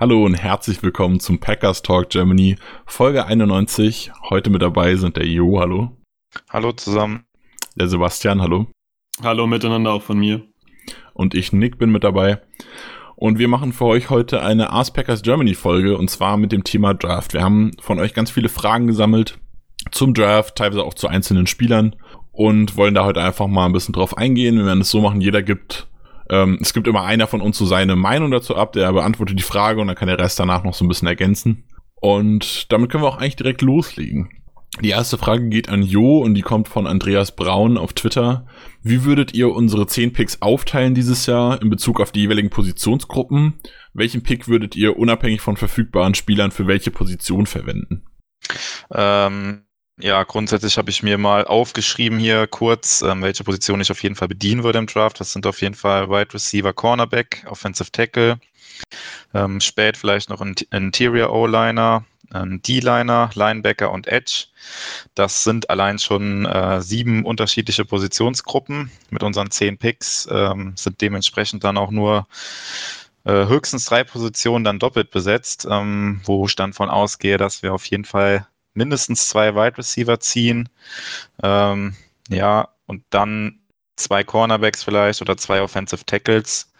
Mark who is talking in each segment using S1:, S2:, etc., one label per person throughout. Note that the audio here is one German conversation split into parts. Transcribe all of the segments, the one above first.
S1: Hallo und herzlich willkommen zum Packers Talk Germany, Folge 91. Heute mit dabei sind der Jo, hallo.
S2: Hallo zusammen.
S1: Der Sebastian, hallo.
S3: Hallo miteinander auch von mir.
S1: Und ich, Nick, bin mit dabei. Und wir machen für euch heute eine Ars Packers Germany Folge und zwar mit dem Thema Draft. Wir haben von euch ganz viele Fragen gesammelt zum Draft, teilweise auch zu einzelnen Spielern und wollen da heute einfach mal ein bisschen drauf eingehen. Wir werden es so machen, jeder gibt ähm, es gibt immer einer von uns so seine Meinung dazu ab, der beantwortet die Frage und dann kann der Rest danach noch so ein bisschen ergänzen. Und damit können wir auch eigentlich direkt loslegen. Die erste Frage geht an Jo und die kommt von Andreas Braun auf Twitter. Wie würdet ihr unsere 10 Picks aufteilen dieses Jahr in Bezug auf die jeweiligen Positionsgruppen? Welchen Pick würdet ihr unabhängig von verfügbaren Spielern für welche Position verwenden?
S2: Ähm, ja, grundsätzlich habe ich mir mal aufgeschrieben hier kurz, ähm, welche Position ich auf jeden Fall bedienen würde im Draft. Das sind auf jeden Fall Wide Receiver, Cornerback, Offensive Tackle, ähm, spät vielleicht noch Interior O-Liner, ein D-Liner, Linebacker und Edge. Das sind allein schon äh, sieben unterschiedliche Positionsgruppen. Mit unseren zehn Picks ähm, sind dementsprechend dann auch nur äh, höchstens drei Positionen dann doppelt besetzt, ähm, wo ich dann von ausgehe, dass wir auf jeden Fall mindestens zwei Wide Receiver ziehen. Ähm, ja, und dann zwei Cornerbacks vielleicht oder zwei Offensive Tackles.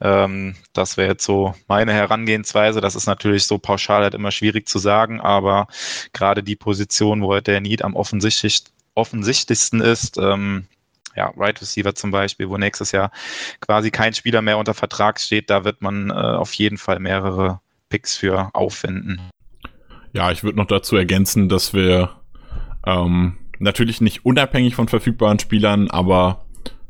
S2: Ähm, das wäre jetzt so meine Herangehensweise. Das ist natürlich so pauschal halt immer schwierig zu sagen, aber gerade die Position, wo der Need am offensichtlich, offensichtlichsten ist, ähm, ja, Right Receiver zum Beispiel, wo nächstes Jahr quasi kein Spieler mehr unter Vertrag steht, da wird man äh, auf jeden Fall mehrere Picks für aufwenden.
S1: Ja, ich würde noch dazu ergänzen, dass wir ähm, natürlich nicht unabhängig von verfügbaren Spielern, aber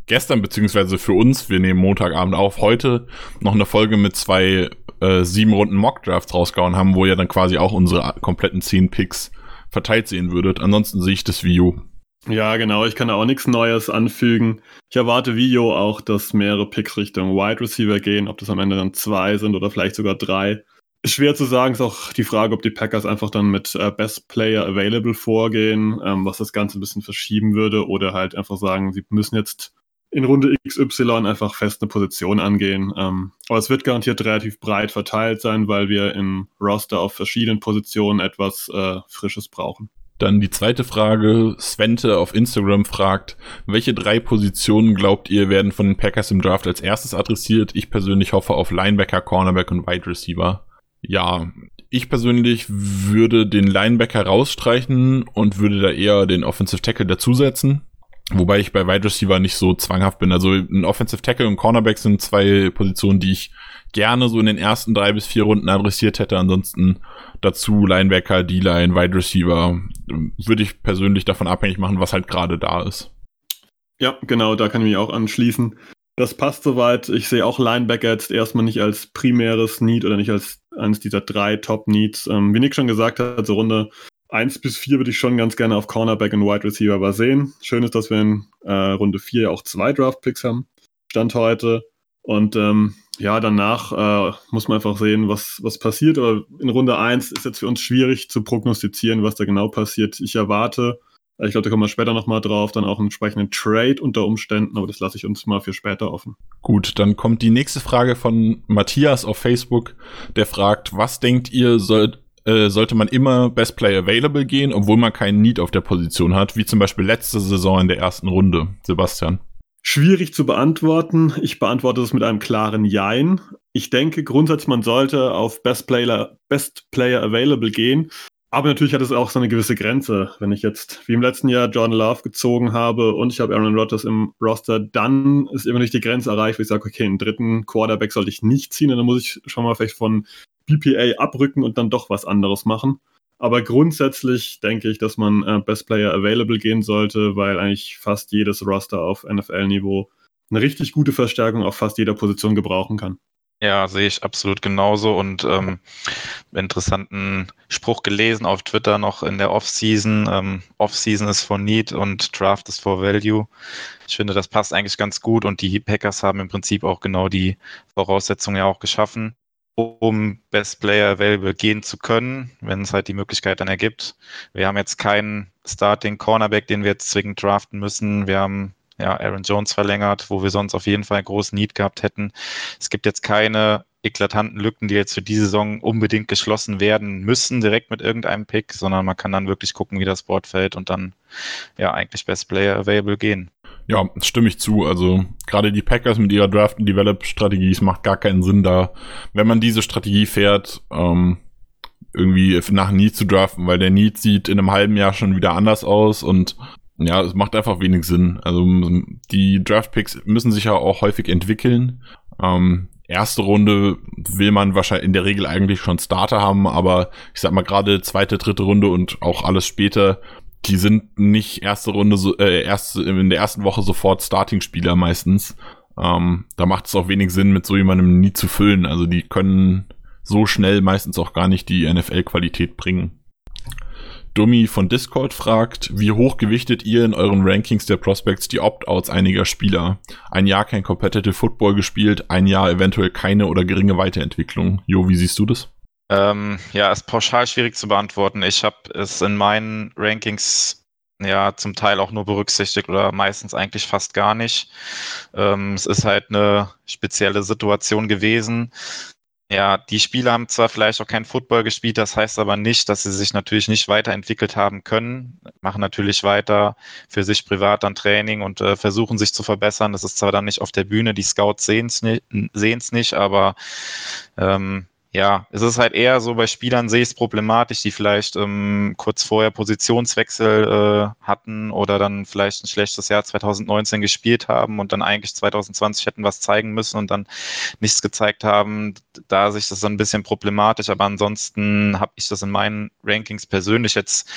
S1: gestern beziehungsweise für uns, wir nehmen Montagabend auf, heute noch eine Folge mit zwei äh, sieben Runden Mock Drafts rausgehauen haben, wo ihr dann quasi auch unsere kompletten zehn Picks verteilt sehen würdet. Ansonsten sehe ich das View.
S3: Ja, genau. Ich kann da auch nichts Neues anfügen. Ich erwarte Video auch, dass mehrere Picks Richtung Wide Receiver gehen, ob das am Ende dann zwei sind oder vielleicht sogar drei. Schwer zu sagen ist auch die Frage, ob die Packers einfach dann mit äh, Best Player Available vorgehen, ähm, was das Ganze ein bisschen verschieben würde, oder halt einfach sagen, sie müssen jetzt in Runde XY einfach fest eine Position angehen. Ähm, aber es wird garantiert relativ breit verteilt sein, weil wir im Roster auf verschiedenen Positionen etwas äh, Frisches brauchen.
S1: Dann die zweite Frage. Svente auf Instagram fragt, welche drei Positionen glaubt ihr werden von den Packers im Draft als erstes adressiert? Ich persönlich hoffe auf Linebacker, Cornerback und Wide Receiver. Ja, ich persönlich würde den Linebacker rausstreichen und würde da eher den Offensive Tackle dazusetzen. Wobei ich bei Wide Receiver nicht so zwanghaft bin. Also ein Offensive Tackle und Cornerback sind zwei Positionen, die ich gerne so in den ersten drei bis vier Runden adressiert hätte. Ansonsten dazu Linebacker, D-Line, Wide Receiver würde ich persönlich davon abhängig machen, was halt gerade da ist.
S3: Ja, genau, da kann ich mich auch anschließen. Das passt soweit. Ich sehe auch Linebacker jetzt erstmal nicht als primäres Need oder nicht als eines dieser drei Top-Needs. Ähm, wie Nick schon gesagt hat, so Runde 1 bis 4 würde ich schon ganz gerne auf Cornerback und Wide Receiver aber sehen. Schön ist, dass wir in äh, Runde 4 auch zwei Draft-Picks haben. Stand heute. Und ähm, ja, danach äh, muss man einfach sehen, was, was passiert. Aber in Runde 1 ist jetzt für uns schwierig zu prognostizieren, was da genau passiert. Ich erwarte, ich glaube, da kommen wir später nochmal drauf, dann auch einen entsprechenden Trade unter Umständen, aber das lasse ich uns mal für später offen.
S1: Gut, dann kommt die nächste Frage von Matthias auf Facebook, der fragt, was denkt ihr, soll, äh, sollte man immer Best Player Available gehen, obwohl man keinen Need auf der Position hat, wie zum Beispiel letzte Saison in der ersten Runde? Sebastian.
S3: Schwierig zu beantworten. Ich beantworte es mit einem klaren Jein. Ich denke grundsätzlich, man sollte auf Best Player, Best Player Available gehen, aber natürlich hat es auch so eine gewisse Grenze. Wenn ich jetzt wie im letzten Jahr Jordan Love gezogen habe und ich habe Aaron Rodgers im Roster, dann ist immer nicht die Grenze erreicht, wo ich sage, okay, einen dritten Quarterback sollte ich nicht ziehen und dann muss ich schon mal vielleicht von BPA abrücken und dann doch was anderes machen. Aber grundsätzlich denke ich, dass man äh, Best Player Available gehen sollte, weil eigentlich fast jedes Roster auf NFL-Niveau eine richtig gute Verstärkung auf fast jeder Position gebrauchen kann.
S2: Ja, sehe ich absolut genauso und ähm, interessanten Spruch gelesen auf Twitter noch in der Offseason. Ähm, Offseason ist for Need und Draft ist for Value. Ich finde, das passt eigentlich ganz gut und die Packers haben im Prinzip auch genau die Voraussetzungen ja auch geschaffen, um Best Player Available gehen zu können, wenn es halt die Möglichkeit dann ergibt. Wir haben jetzt keinen Starting Cornerback, den wir jetzt zwingend draften müssen. Wir haben ja, Aaron Jones verlängert, wo wir sonst auf jeden Fall einen großen Need gehabt hätten. Es gibt jetzt keine eklatanten Lücken, die jetzt für die Saison unbedingt geschlossen werden müssen, direkt mit irgendeinem Pick, sondern man kann dann wirklich gucken, wie das Board fällt und dann ja eigentlich Best Player Available gehen.
S1: Ja, stimme ich zu. Also gerade die Packers mit ihrer Draft and Develop Strategie, es macht gar keinen Sinn da, wenn man diese Strategie fährt, ähm, irgendwie nach Need zu draften, weil der Need sieht in einem halben Jahr schon wieder anders aus und ja, es macht einfach wenig Sinn. Also die Draft-Picks müssen sich ja auch häufig entwickeln. Ähm, erste Runde will man wahrscheinlich in der Regel eigentlich schon Starter haben, aber ich sag mal gerade zweite, dritte Runde und auch alles später, die sind nicht erste Runde, so, äh, erste, in der ersten Woche sofort Starting-Spieler meistens. Ähm, da macht es auch wenig Sinn, mit so jemandem nie zu füllen. Also die können so schnell meistens auch gar nicht die NFL-Qualität bringen. Dummy von Discord fragt, wie hoch gewichtet ihr in euren Rankings der Prospects die Opt-outs einiger Spieler? Ein Jahr kein Competitive Football gespielt, ein Jahr eventuell keine oder geringe Weiterentwicklung. Jo, wie siehst du das?
S2: Ähm, ja, ist pauschal schwierig zu beantworten. Ich habe es in meinen Rankings ja zum Teil auch nur berücksichtigt oder meistens eigentlich fast gar nicht. Ähm, es ist halt eine spezielle Situation gewesen. Ja, die Spieler haben zwar vielleicht auch kein Football gespielt, das heißt aber nicht, dass sie sich natürlich nicht weiterentwickelt haben können, machen natürlich weiter für sich privat dann Training und äh, versuchen sich zu verbessern. Das ist zwar dann nicht auf der Bühne, die Scouts sehen es nicht, nicht, aber ähm, ja, es ist halt eher so bei Spielern sehe ich es problematisch, die vielleicht ähm, kurz vorher Positionswechsel äh, hatten oder dann vielleicht ein schlechtes Jahr 2019 gespielt haben und dann eigentlich 2020 hätten was zeigen müssen und dann nichts gezeigt haben. Da sehe ich das dann ein bisschen problematisch, aber ansonsten habe ich das in meinen Rankings persönlich jetzt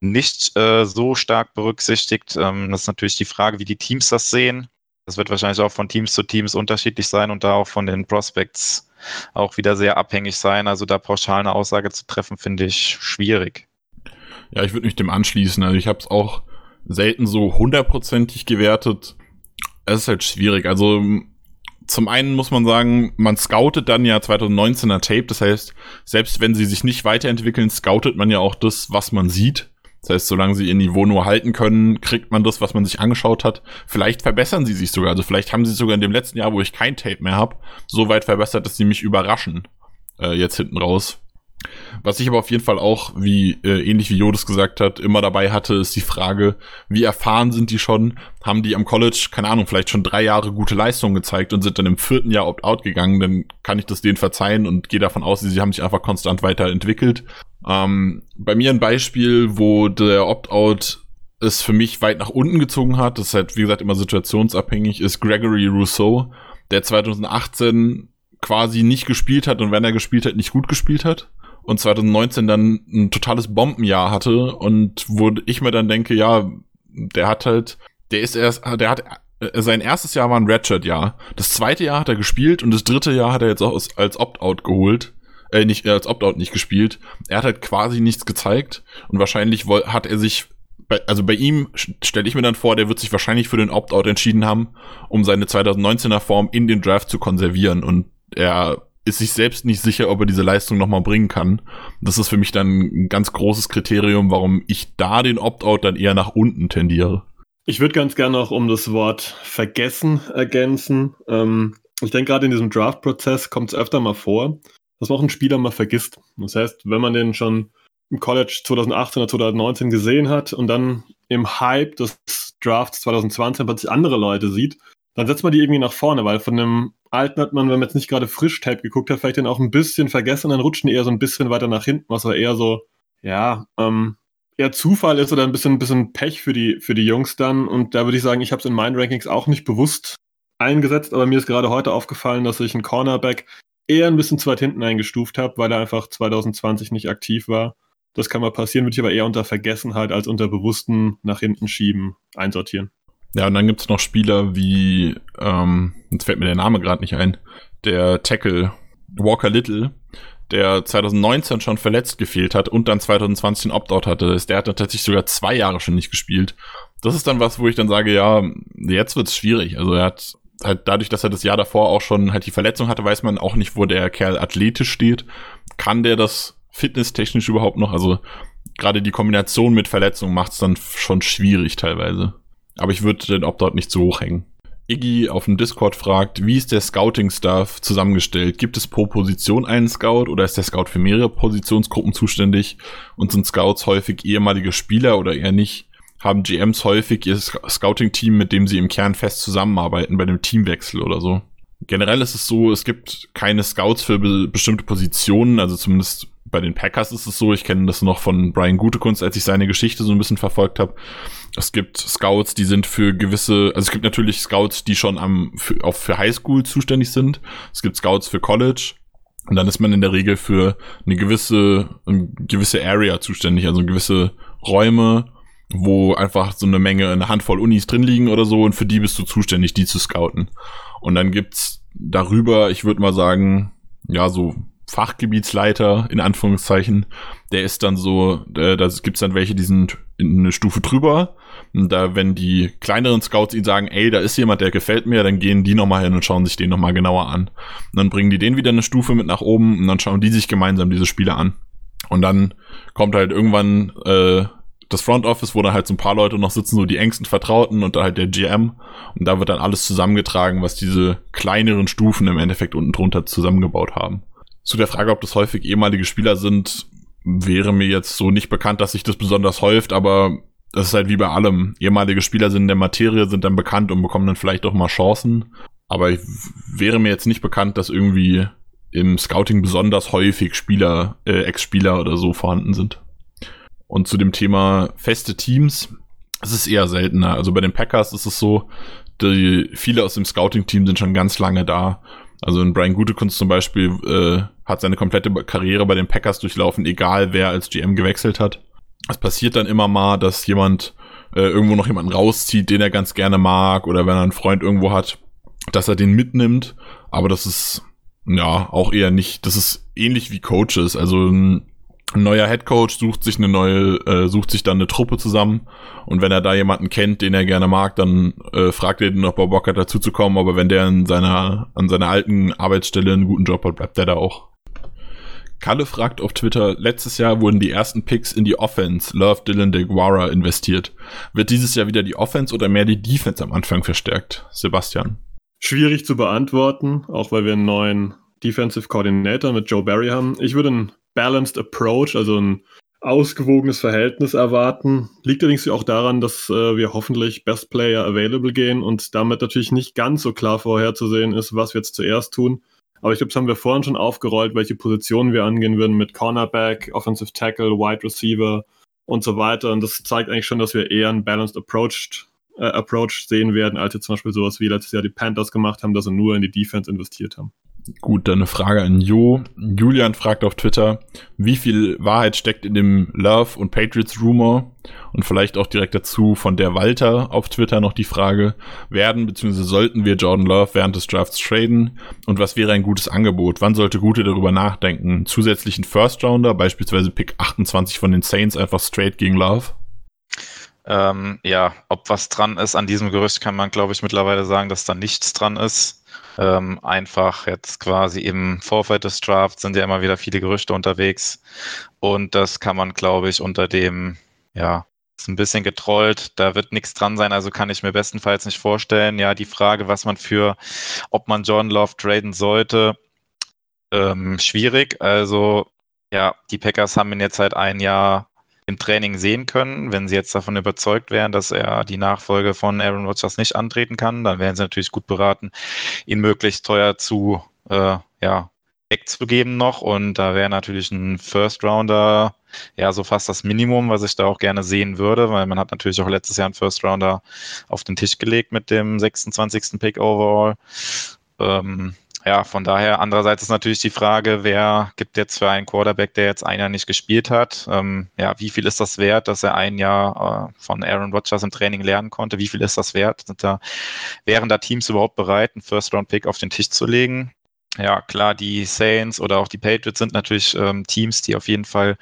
S2: nicht äh, so stark berücksichtigt. Ähm, das ist natürlich die Frage, wie die Teams das sehen. Das wird wahrscheinlich auch von Teams zu Teams unterschiedlich sein und da auch von den Prospects auch wieder sehr abhängig sein. Also da pauschal eine Aussage zu treffen, finde ich schwierig.
S1: Ja, ich würde mich dem anschließen. Also ich habe es auch selten so hundertprozentig gewertet. Es ist halt schwierig. Also zum einen muss man sagen, man scoutet dann ja 2019er Tape. Das heißt, selbst wenn sie sich nicht weiterentwickeln, scoutet man ja auch das, was man sieht. Das heißt, solange sie ihr Niveau nur halten können, kriegt man das, was man sich angeschaut hat. Vielleicht verbessern sie sich sogar. Also vielleicht haben sie sogar in dem letzten Jahr, wo ich kein Tape mehr habe, so weit verbessert, dass sie mich überraschen. Äh, jetzt hinten raus. Was ich aber auf jeden Fall auch, wie äh, ähnlich wie Jodes gesagt hat, immer dabei hatte, ist die Frage, wie erfahren sind die schon? Haben die am College, keine Ahnung, vielleicht schon drei Jahre gute Leistungen gezeigt und sind dann im vierten Jahr opt-out gegangen, dann kann ich das denen verzeihen und gehe davon aus, sie haben sich einfach konstant weiterentwickelt. Ähm, bei mir ein Beispiel, wo der Opt-out es für mich weit nach unten gezogen hat, das ist halt, wie gesagt, immer situationsabhängig, ist Gregory Rousseau, der 2018 quasi nicht gespielt hat und wenn er gespielt hat, nicht gut gespielt hat und 2019 dann ein totales Bombenjahr hatte und wo ich mir dann denke, ja, der hat halt, der ist erst, der hat, äh, sein erstes Jahr war ein Redshirt-Jahr. Das zweite Jahr hat er gespielt und das dritte Jahr hat er jetzt auch als Opt-out geholt äh, nicht äh, als Opt-out nicht gespielt. Er hat halt quasi nichts gezeigt und wahrscheinlich hat er sich also bei ihm stelle ich mir dann vor, der wird sich wahrscheinlich für den Opt-out entschieden haben, um seine 2019er Form in den Draft zu konservieren und er ist sich selbst nicht sicher, ob er diese Leistung nochmal bringen kann. Das ist für mich dann ein ganz großes Kriterium, warum ich da den Opt-out dann eher nach unten tendiere.
S3: Ich würde ganz gerne noch um das Wort vergessen ergänzen. Ähm, ich denke, gerade in diesem Draft-Prozess kommt es öfter mal vor, dass man auch einen Spieler mal vergisst. Das heißt, wenn man den schon im College 2018 oder 2019 gesehen hat und dann im Hype des Drafts 2020 plötzlich andere Leute sieht, dann setzt man die irgendwie nach vorne, weil von dem alten hat man, wenn man jetzt nicht gerade Frisch-Tape geguckt hat, vielleicht den auch ein bisschen vergessen dann rutschen die eher so ein bisschen weiter nach hinten, was aber eher so, ja, ähm, eher Zufall ist oder ein bisschen, ein bisschen Pech für die, für die Jungs dann. Und da würde ich sagen, ich habe es in meinen Rankings auch nicht bewusst eingesetzt, aber mir ist gerade heute aufgefallen, dass ich einen Cornerback eher ein bisschen zu weit hinten eingestuft habe, weil er einfach 2020 nicht aktiv war. Das kann mal passieren, würde ich aber eher unter Vergessenheit als unter bewussten nach hinten schieben einsortieren.
S1: Ja, und dann gibt es noch Spieler wie, ähm, jetzt fällt mir der Name gerade nicht ein, der Tackle Walker Little, der 2019 schon verletzt gefehlt hat und dann 2020 ein Opt-out hatte. Der hat dann tatsächlich sogar zwei Jahre schon nicht gespielt. Das ist dann was, wo ich dann sage, ja, jetzt wird's schwierig. Also er hat halt dadurch, dass er das Jahr davor auch schon halt die Verletzung hatte, weiß man auch nicht, wo der Kerl athletisch steht. Kann der das fitnesstechnisch überhaupt noch? Also gerade die Kombination mit Verletzung macht's dann schon schwierig teilweise. Aber ich würde den Opt-out nicht zu hoch hängen. Iggy auf dem Discord fragt, wie ist der Scouting-Staff zusammengestellt? Gibt es pro Position einen Scout oder ist der Scout für mehrere Positionsgruppen zuständig? Und sind Scouts häufig ehemalige Spieler oder eher nicht? Haben GMs häufig ihr Scouting-Team, mit dem sie im Kern fest zusammenarbeiten bei einem Teamwechsel oder so? Generell ist es so, es gibt keine Scouts für be bestimmte Positionen, also zumindest bei den Packers ist es so, ich kenne das noch von Brian Gutekunst, als ich seine Geschichte so ein bisschen verfolgt habe. Es gibt Scouts, die sind für gewisse, also es gibt natürlich Scouts, die schon am für, auch für Highschool zuständig sind. Es gibt Scouts für College. Und dann ist man in der Regel für eine gewisse, eine gewisse Area zuständig, also gewisse Räume, wo einfach so eine Menge, eine Handvoll Unis drin liegen oder so, und für die bist du zuständig, die zu scouten. Und dann gibt's darüber, ich würde mal sagen, ja, so Fachgebietsleiter, in Anführungszeichen, der ist dann so, äh, da gibt's dann welche, die sind eine Stufe drüber. Und da, wenn die kleineren Scouts ihnen sagen, ey, da ist jemand, der gefällt mir, dann gehen die nochmal hin und schauen sich den nochmal genauer an. Und dann bringen die den wieder eine Stufe mit nach oben und dann schauen die sich gemeinsam diese Spiele an. Und dann kommt halt irgendwann äh, das Front Office, wo dann halt so ein paar Leute noch sitzen, so die engsten Vertrauten und da halt der GM. Und da wird dann alles zusammengetragen, was diese kleineren Stufen im Endeffekt unten drunter zusammengebaut haben. Zu der Frage, ob das häufig ehemalige Spieler sind, wäre mir jetzt so nicht bekannt, dass sich das besonders häuft, aber das ist halt wie bei allem. Ehemalige Spieler sind in der Materie, sind dann bekannt und bekommen dann vielleicht auch mal Chancen. Aber ich wäre mir jetzt nicht bekannt, dass irgendwie im Scouting besonders häufig Spieler, äh, Ex-Spieler oder so vorhanden sind. Und zu dem Thema feste Teams, es ist eher seltener. Also bei den Packers ist es so, die, viele aus dem Scouting-Team sind schon ganz lange da also ein Brian Gutekunst zum Beispiel äh, hat seine komplette Karriere bei den Packers durchlaufen, egal wer als GM gewechselt hat. Es passiert dann immer mal, dass jemand äh, irgendwo noch jemanden rauszieht, den er ganz gerne mag, oder wenn er einen Freund irgendwo hat, dass er den mitnimmt. Aber das ist ja auch eher nicht. Das ist ähnlich wie Coaches. Also ein neuer Headcoach sucht sich eine neue, äh, sucht sich dann eine Truppe zusammen und wenn er da jemanden kennt, den er gerne mag, dann äh, fragt er den, ob er Bock hat, dazu zu kommen, aber wenn der in seiner, an seiner alten Arbeitsstelle einen guten Job hat, bleibt der da auch. Kalle fragt auf Twitter, letztes Jahr wurden die ersten Picks in die Offense, Love Dylan DeGuara, investiert. Wird dieses Jahr wieder die Offense oder mehr die Defense am Anfang verstärkt? Sebastian.
S3: Schwierig zu beantworten, auch weil wir einen neuen Defensive Coordinator mit Joe Barry haben. Ich würde einen Balanced Approach, also ein ausgewogenes Verhältnis erwarten. Liegt allerdings auch daran, dass äh, wir hoffentlich Best Player Available gehen und damit natürlich nicht ganz so klar vorherzusehen ist, was wir jetzt zuerst tun. Aber ich glaube, das haben wir vorhin schon aufgerollt, welche Positionen wir angehen würden mit Cornerback, Offensive Tackle, Wide Receiver und so weiter. Und das zeigt eigentlich schon, dass wir eher einen Balanced Approach, äh, Approach sehen werden, als jetzt zum Beispiel sowas wie letztes Jahr die Panthers gemacht haben, dass sie nur in die Defense investiert haben.
S1: Gut, dann eine Frage an Jo. Julian fragt auf Twitter, wie viel Wahrheit steckt in dem Love und Patriots Rumor? Und vielleicht auch direkt dazu von der Walter auf Twitter noch die Frage, werden bzw. sollten wir Jordan Love während des Drafts traden? Und was wäre ein gutes Angebot? Wann sollte Gute darüber nachdenken? Zusätzlichen First Rounder, beispielsweise Pick 28 von den Saints, einfach straight gegen Love?
S2: Ähm, ja, ob was dran ist an diesem Gerücht, kann man, glaube ich, mittlerweile sagen, dass da nichts dran ist ähm, einfach jetzt quasi im Vorfeld des Drafts sind ja immer wieder viele Gerüchte unterwegs und das kann man, glaube ich, unter dem, ja, ist ein bisschen getrollt, da wird nichts dran sein, also kann ich mir bestenfalls nicht vorstellen. Ja, die Frage, was man für, ob man John Love traden sollte, ähm, schwierig. Also ja, die Packers haben ihn jetzt seit ein Jahr im Training sehen können. Wenn sie jetzt davon überzeugt wären, dass er die Nachfolge von Aaron Rodgers nicht antreten kann, dann wären sie natürlich gut beraten, ihn möglichst teuer zu äh, ja, wegzugeben noch. Und da wäre natürlich ein First Rounder ja so fast das Minimum, was ich da auch gerne sehen würde, weil man hat natürlich auch letztes Jahr einen First Rounder auf den Tisch gelegt mit dem 26. Pick overall. Ähm, ja, von daher, andererseits ist natürlich die Frage, wer gibt jetzt für einen Quarterback, der jetzt ein Jahr nicht gespielt hat, ähm, ja, wie viel ist das wert, dass er ein Jahr äh, von Aaron Rodgers im Training lernen konnte? Wie viel ist das wert? Sind da, wären da Teams überhaupt bereit, einen First-Round-Pick auf den Tisch zu legen? ja, klar, die Saints oder auch die Patriots sind natürlich ähm, Teams, die auf jeden Fall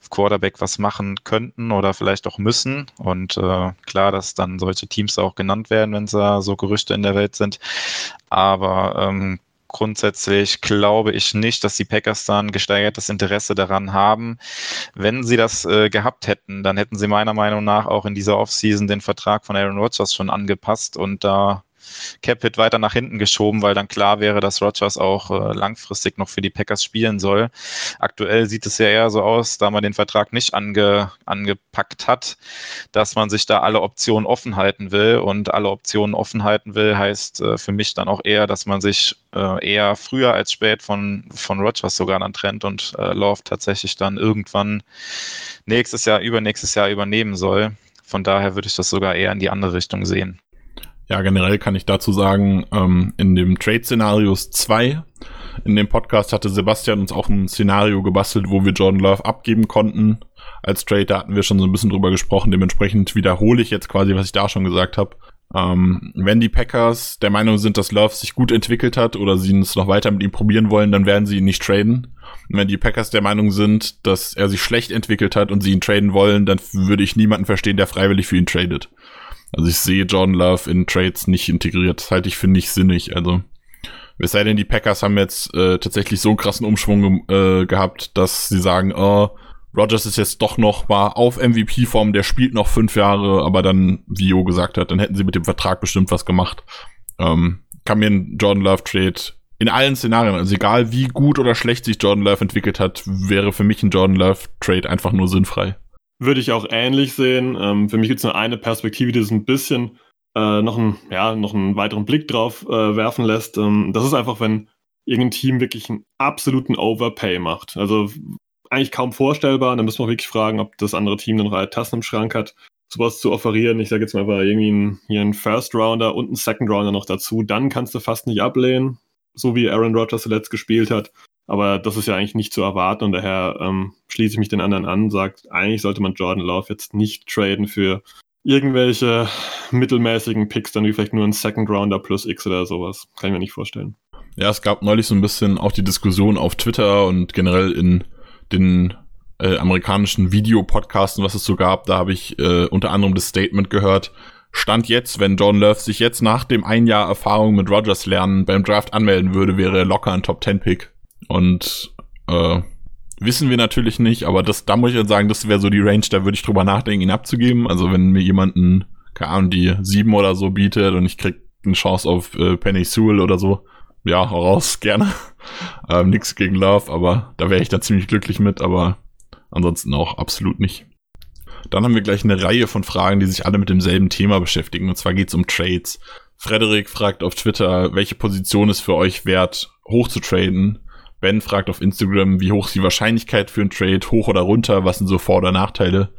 S2: auf Quarterback was machen könnten oder vielleicht auch müssen. Und äh, klar, dass dann solche Teams auch genannt werden, wenn da so Gerüchte in der Welt sind. Aber ähm, grundsätzlich glaube ich nicht, dass die Packers dann gesteigertes Interesse daran haben. Wenn sie das äh, gehabt hätten, dann hätten sie meiner Meinung nach auch in dieser Offseason den Vertrag von Aaron Rodgers schon angepasst und da Capit weiter nach hinten geschoben, weil dann klar wäre, dass Rogers auch äh, langfristig noch für die Packers spielen soll. Aktuell sieht es ja eher so aus, da man den Vertrag nicht ange, angepackt hat, dass man sich da alle Optionen offen halten will. Und alle Optionen offen halten will, heißt äh, für mich dann auch eher, dass man sich äh, eher früher als spät von, von Rogers sogar dann trennt und äh, Love tatsächlich dann irgendwann nächstes Jahr, übernächstes Jahr übernehmen soll. Von daher würde ich das sogar eher in die andere Richtung sehen.
S1: Ja, generell kann ich dazu sagen, ähm, in dem Trade-Szenarios 2, in dem Podcast hatte Sebastian uns auch ein Szenario gebastelt, wo wir Jordan Love abgeben konnten. Als Trade, da hatten wir schon so ein bisschen drüber gesprochen. Dementsprechend wiederhole ich jetzt quasi, was ich da schon gesagt habe. Ähm, wenn die Packers der Meinung sind, dass Love sich gut entwickelt hat oder sie es noch weiter mit ihm probieren wollen, dann werden sie ihn nicht traden. Und wenn die Packers der Meinung sind, dass er sich schlecht entwickelt hat und sie ihn traden wollen, dann würde ich niemanden verstehen, der freiwillig für ihn tradet. Also ich sehe Jordan Love in Trades nicht integriert. Das halte ich für nicht sinnig. Also es sei denn, die Packers haben jetzt äh, tatsächlich so einen krassen Umschwung äh, gehabt, dass sie sagen, oh, Rogers ist jetzt doch noch mal auf MVP-Form, der spielt noch fünf Jahre, aber dann, wie Jo gesagt hat, dann hätten sie mit dem Vertrag bestimmt was gemacht. Ähm, kann mir ein Jordan Love Trade in allen Szenarien, also egal wie gut oder schlecht sich Jordan Love entwickelt hat, wäre für mich ein Jordan Love Trade einfach nur sinnfrei.
S3: Würde ich auch ähnlich sehen. Ähm, für mich gibt es nur eine Perspektive, die es ein bisschen äh, noch, einen, ja, noch einen weiteren Blick drauf äh, werfen lässt. Ähm, das ist einfach, wenn irgendein Team wirklich einen absoluten Overpay macht. Also eigentlich kaum vorstellbar. Dann müssen wir wirklich fragen, ob das andere Team dann noch alle Tassen im Schrank hat, sowas zu offerieren. Ich sage jetzt mal einfach irgendwie einen, hier einen First Rounder und einen Second Rounder noch dazu. Dann kannst du fast nicht ablehnen, so wie Aaron Rodgers zuletzt gespielt hat. Aber das ist ja eigentlich nicht zu erwarten und daher ähm, schließe ich mich den anderen an, sagt, eigentlich sollte man Jordan Love jetzt nicht traden für irgendwelche mittelmäßigen Picks, dann wie vielleicht nur ein Second Rounder plus X oder sowas. Kann ich mir nicht vorstellen.
S1: Ja, es gab neulich so ein bisschen auch die Diskussion auf Twitter und generell in den äh, amerikanischen Videopodcasten, was es so gab. Da habe ich äh, unter anderem das Statement gehört, Stand jetzt, wenn John Love sich jetzt nach dem ein Jahr Erfahrung mit Rogers lernen beim Draft anmelden würde, wäre er locker ein Top 10 Pick. Und äh, wissen wir natürlich nicht, aber das, da muss ich jetzt sagen, das wäre so die Range, da würde ich drüber nachdenken, ihn abzugeben. Also wenn mir jemanden, keine Ahnung, die sieben oder so bietet und ich krieg eine Chance auf äh, Penny Sewell oder so, ja, raus, gerne. ähm, nix gegen Love, aber da wäre ich da ziemlich glücklich mit, aber ansonsten auch absolut nicht. Dann haben wir gleich eine Reihe von Fragen, die sich alle mit demselben Thema beschäftigen. Und zwar geht es um Trades. Frederik fragt auf Twitter, welche Position ist für euch wert, hoch zu traden? Ben fragt auf Instagram, wie hoch ist die Wahrscheinlichkeit für einen Trade, hoch oder runter, was sind so Vor- oder Nachteile?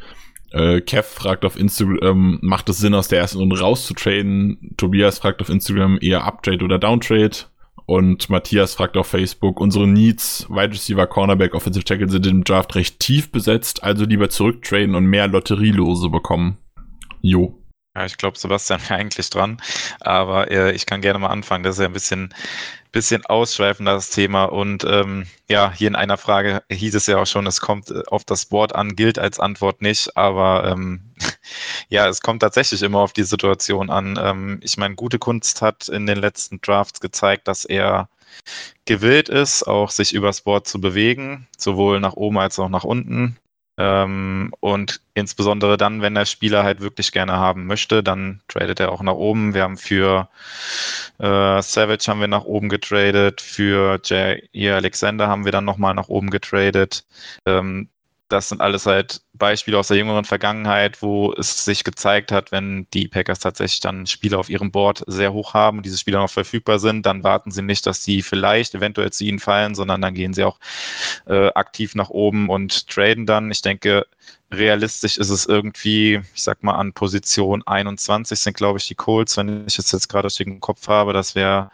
S1: Äh, Kev fragt auf Instagram, macht es Sinn, aus der ersten Runde rauszutraden? Tobias fragt auf Instagram, eher Uptrade oder Downtrade? Und Matthias fragt auf Facebook, unsere Needs, Wide Receiver, Cornerback, Offensive Tackle sind im Draft recht tief besetzt, also lieber zurücktraden und mehr Lotterielose bekommen. Jo.
S2: Ja, ich glaube, Sebastian wäre eigentlich dran, aber äh, ich kann gerne mal anfangen. Das ist ja ein bisschen bisschen ausschweifender das Thema. Und ähm, ja, hier in einer Frage hieß es ja auch schon, es kommt äh, auf das Board an, gilt als Antwort nicht. Aber ähm, ja, es kommt tatsächlich immer auf die Situation an. Ähm, ich meine, gute Kunst hat in den letzten Drafts gezeigt, dass er gewillt ist, auch sich übers Board zu bewegen, sowohl nach oben als auch nach unten. Ähm, und insbesondere dann, wenn der Spieler halt wirklich gerne haben möchte, dann tradet er auch nach oben. Wir haben für äh, Savage haben wir nach oben getradet, für Jay Alexander haben wir dann nochmal nach oben getradet. Ähm, das sind alles halt Beispiele aus der jüngeren Vergangenheit, wo es sich gezeigt hat, wenn die Packers tatsächlich dann Spieler auf ihrem Board sehr hoch haben und diese Spieler noch verfügbar sind, dann warten sie nicht, dass die vielleicht eventuell zu ihnen fallen, sondern dann gehen sie auch äh, aktiv nach oben und traden dann. Ich denke, realistisch ist es irgendwie, ich sag mal, an Position 21 sind, glaube ich, die Colts, wenn ich es jetzt gerade aus dem Kopf habe. Das wäre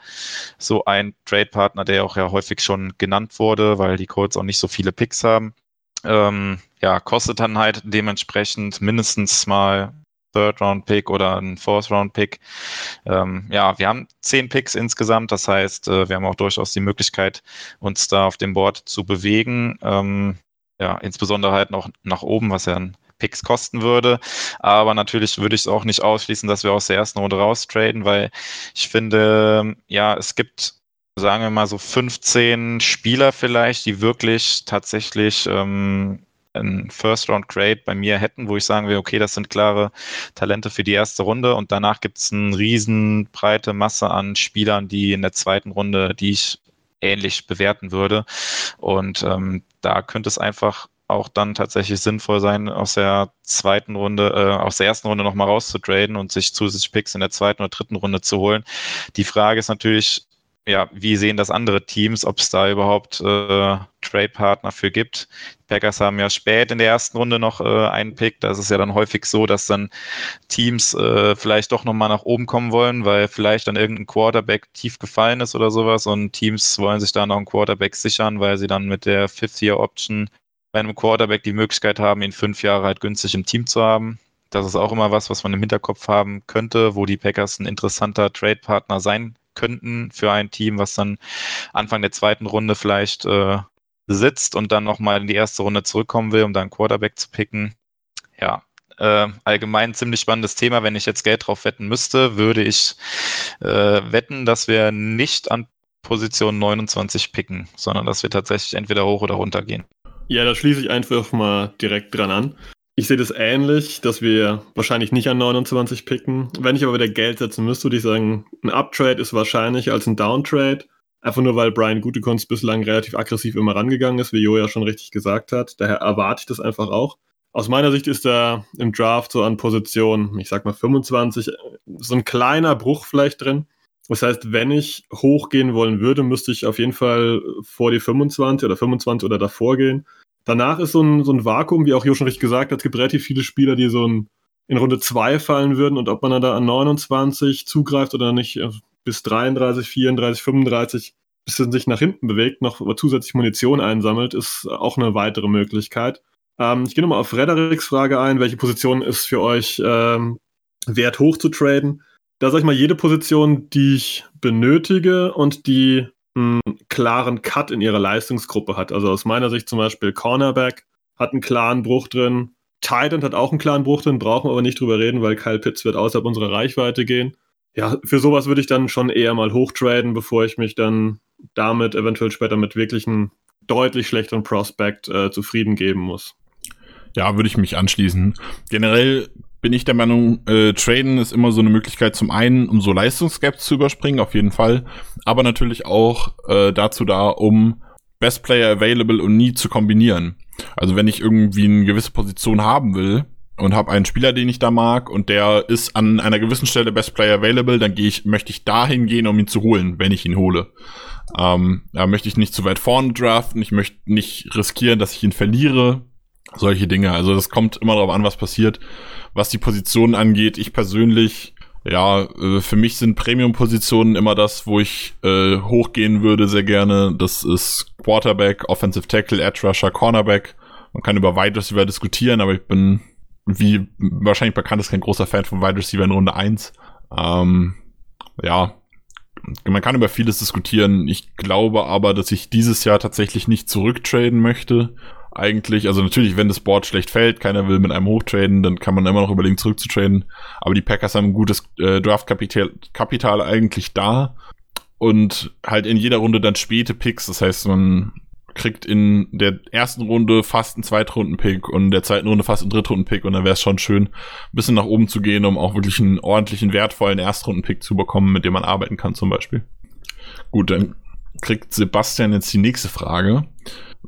S2: so ein Trade-Partner, der auch ja häufig schon genannt wurde, weil die Colts auch nicht so viele Picks haben ähm, ja, kostet dann halt dementsprechend mindestens mal Third-Round-Pick oder ein Fourth-Round-Pick. Ähm, ja, wir haben zehn Picks insgesamt, das heißt, äh, wir haben auch durchaus die Möglichkeit, uns da auf dem Board zu bewegen. Ähm, ja, insbesondere halt noch nach oben, was ja ein Picks kosten würde. Aber natürlich würde ich es auch nicht ausschließen, dass wir aus der ersten Runde raustraden, weil ich finde, ja, es gibt, sagen wir mal so 15 Spieler vielleicht, die wirklich tatsächlich ähm, ein First-Round-Grade bei mir hätten, wo ich sagen will, okay, das sind klare Talente für die erste Runde und danach gibt es eine riesen breite Masse an Spielern, die in der zweiten Runde, die ich ähnlich bewerten würde. Und ähm, da könnte es einfach auch dann tatsächlich sinnvoll sein, aus der zweiten Runde, äh, aus der ersten Runde nochmal rauszutraden und sich zusätzlich Picks in der zweiten oder dritten Runde zu holen. Die Frage ist natürlich, ja, wie sehen das andere Teams, ob es da überhaupt äh, Trade-Partner für gibt. Die Packers haben ja spät in der ersten Runde noch äh, einen Pick. Da ist es ja dann häufig so, dass dann Teams äh, vielleicht doch nochmal nach oben kommen wollen, weil vielleicht dann irgendein Quarterback tief gefallen ist oder sowas und Teams wollen sich da noch einen Quarterback sichern, weil sie dann mit der Fifth-Year-Option bei einem Quarterback die Möglichkeit haben, ihn fünf Jahre halt günstig im Team zu haben. Das ist auch immer was, was man im Hinterkopf haben könnte, wo die Packers ein interessanter Trade-Partner sein könnten für ein Team, was dann Anfang der zweiten Runde vielleicht äh, sitzt und dann nochmal in die erste Runde zurückkommen will, um dann Quarterback zu picken. Ja, äh, allgemein ziemlich spannendes Thema. Wenn ich jetzt Geld drauf wetten müsste, würde ich äh, wetten, dass wir nicht an Position 29 picken, sondern dass wir tatsächlich entweder hoch oder runter gehen.
S3: Ja, da schließe ich einfach mal direkt dran an. Ich sehe das ähnlich, dass wir wahrscheinlich nicht an 29 picken. Wenn ich aber wieder Geld setzen müsste, würde ich sagen, ein Uptrade ist wahrscheinlich als ein Downtrade. Einfach nur, weil Brian Gutekunst bislang relativ aggressiv immer rangegangen ist, wie Jo ja schon richtig gesagt hat. Daher erwarte ich das einfach auch. Aus meiner Sicht ist da im Draft so an Position, ich sag mal 25, so ein kleiner Bruch vielleicht drin. Das heißt, wenn ich hochgehen wollen würde, müsste ich auf jeden Fall vor die 25 oder 25 oder davor gehen. Danach ist so ein, so ein Vakuum, wie auch Jo schon richtig gesagt hat, es gibt relativ viele Spieler, die so ein, in Runde 2 fallen würden und ob man da an 29 zugreift oder nicht äh, bis 33, 34, 35 bisschen sich nach hinten bewegt, noch zusätzlich Munition einsammelt, ist auch eine weitere Möglichkeit. Ähm, ich gehe nochmal auf Frederiks Frage ein, welche Position ist für euch ähm, wert hoch zu traden? Da sage ich mal, jede Position, die ich benötige und die einen klaren Cut in ihrer Leistungsgruppe hat. Also aus meiner Sicht zum Beispiel Cornerback hat einen klaren Bruch drin. Titan hat auch einen klaren Bruch drin, brauchen wir aber nicht drüber reden, weil Kyle Pitts wird außerhalb unserer Reichweite gehen. Ja, für sowas würde ich dann schon eher mal hochtraden, bevor ich mich dann damit eventuell später mit wirklich einem deutlich schlechteren Prospect äh, zufrieden geben muss.
S1: Ja, würde ich mich anschließen. Generell bin ich der Meinung, äh, Traden ist immer so eine Möglichkeit zum einen, um so Leistungsgaps zu überspringen, auf jeden Fall, aber natürlich auch äh, dazu da, um Best Player Available und Need zu kombinieren. Also wenn ich irgendwie eine gewisse Position haben will und habe einen Spieler, den ich da mag und der ist an einer gewissen Stelle Best Player Available, dann gehe ich, möchte ich dahin gehen, um ihn zu holen, wenn ich ihn hole. Ähm, da möchte ich nicht zu weit vorne draften, ich möchte nicht riskieren, dass ich ihn verliere, solche Dinge. Also das kommt immer darauf an, was passiert. Was die Positionen angeht, ich persönlich, ja, äh, für mich sind Premium-Positionen immer das, wo ich äh, hochgehen würde, sehr gerne. Das ist Quarterback, Offensive Tackle, Edge Rusher, Cornerback. Man kann über Wide Receiver diskutieren, aber ich bin, wie wahrscheinlich bekannt ist, kein großer Fan von Wide Receiver in Runde 1. Ähm, ja, man kann über vieles diskutieren. Ich glaube aber, dass ich dieses Jahr tatsächlich nicht zurücktraden möchte eigentlich. Also natürlich, wenn das Board schlecht fällt, keiner will mit einem hochtraden, dann kann man immer noch überlegen, zurückzutraden. Aber die Packers haben ein gutes äh, Draft-Kapital Kapital eigentlich da und halt in jeder Runde dann späte Picks. Das heißt, man kriegt in der ersten Runde fast einen Zweitrunden-Pick und in der zweiten Runde fast einen Drittrunden-Pick und dann wäre es schon schön, ein bisschen nach oben zu gehen, um auch wirklich einen ordentlichen, wertvollen Erstrunden-Pick zu bekommen, mit dem man arbeiten kann zum Beispiel. Gut, dann kriegt Sebastian jetzt die nächste Frage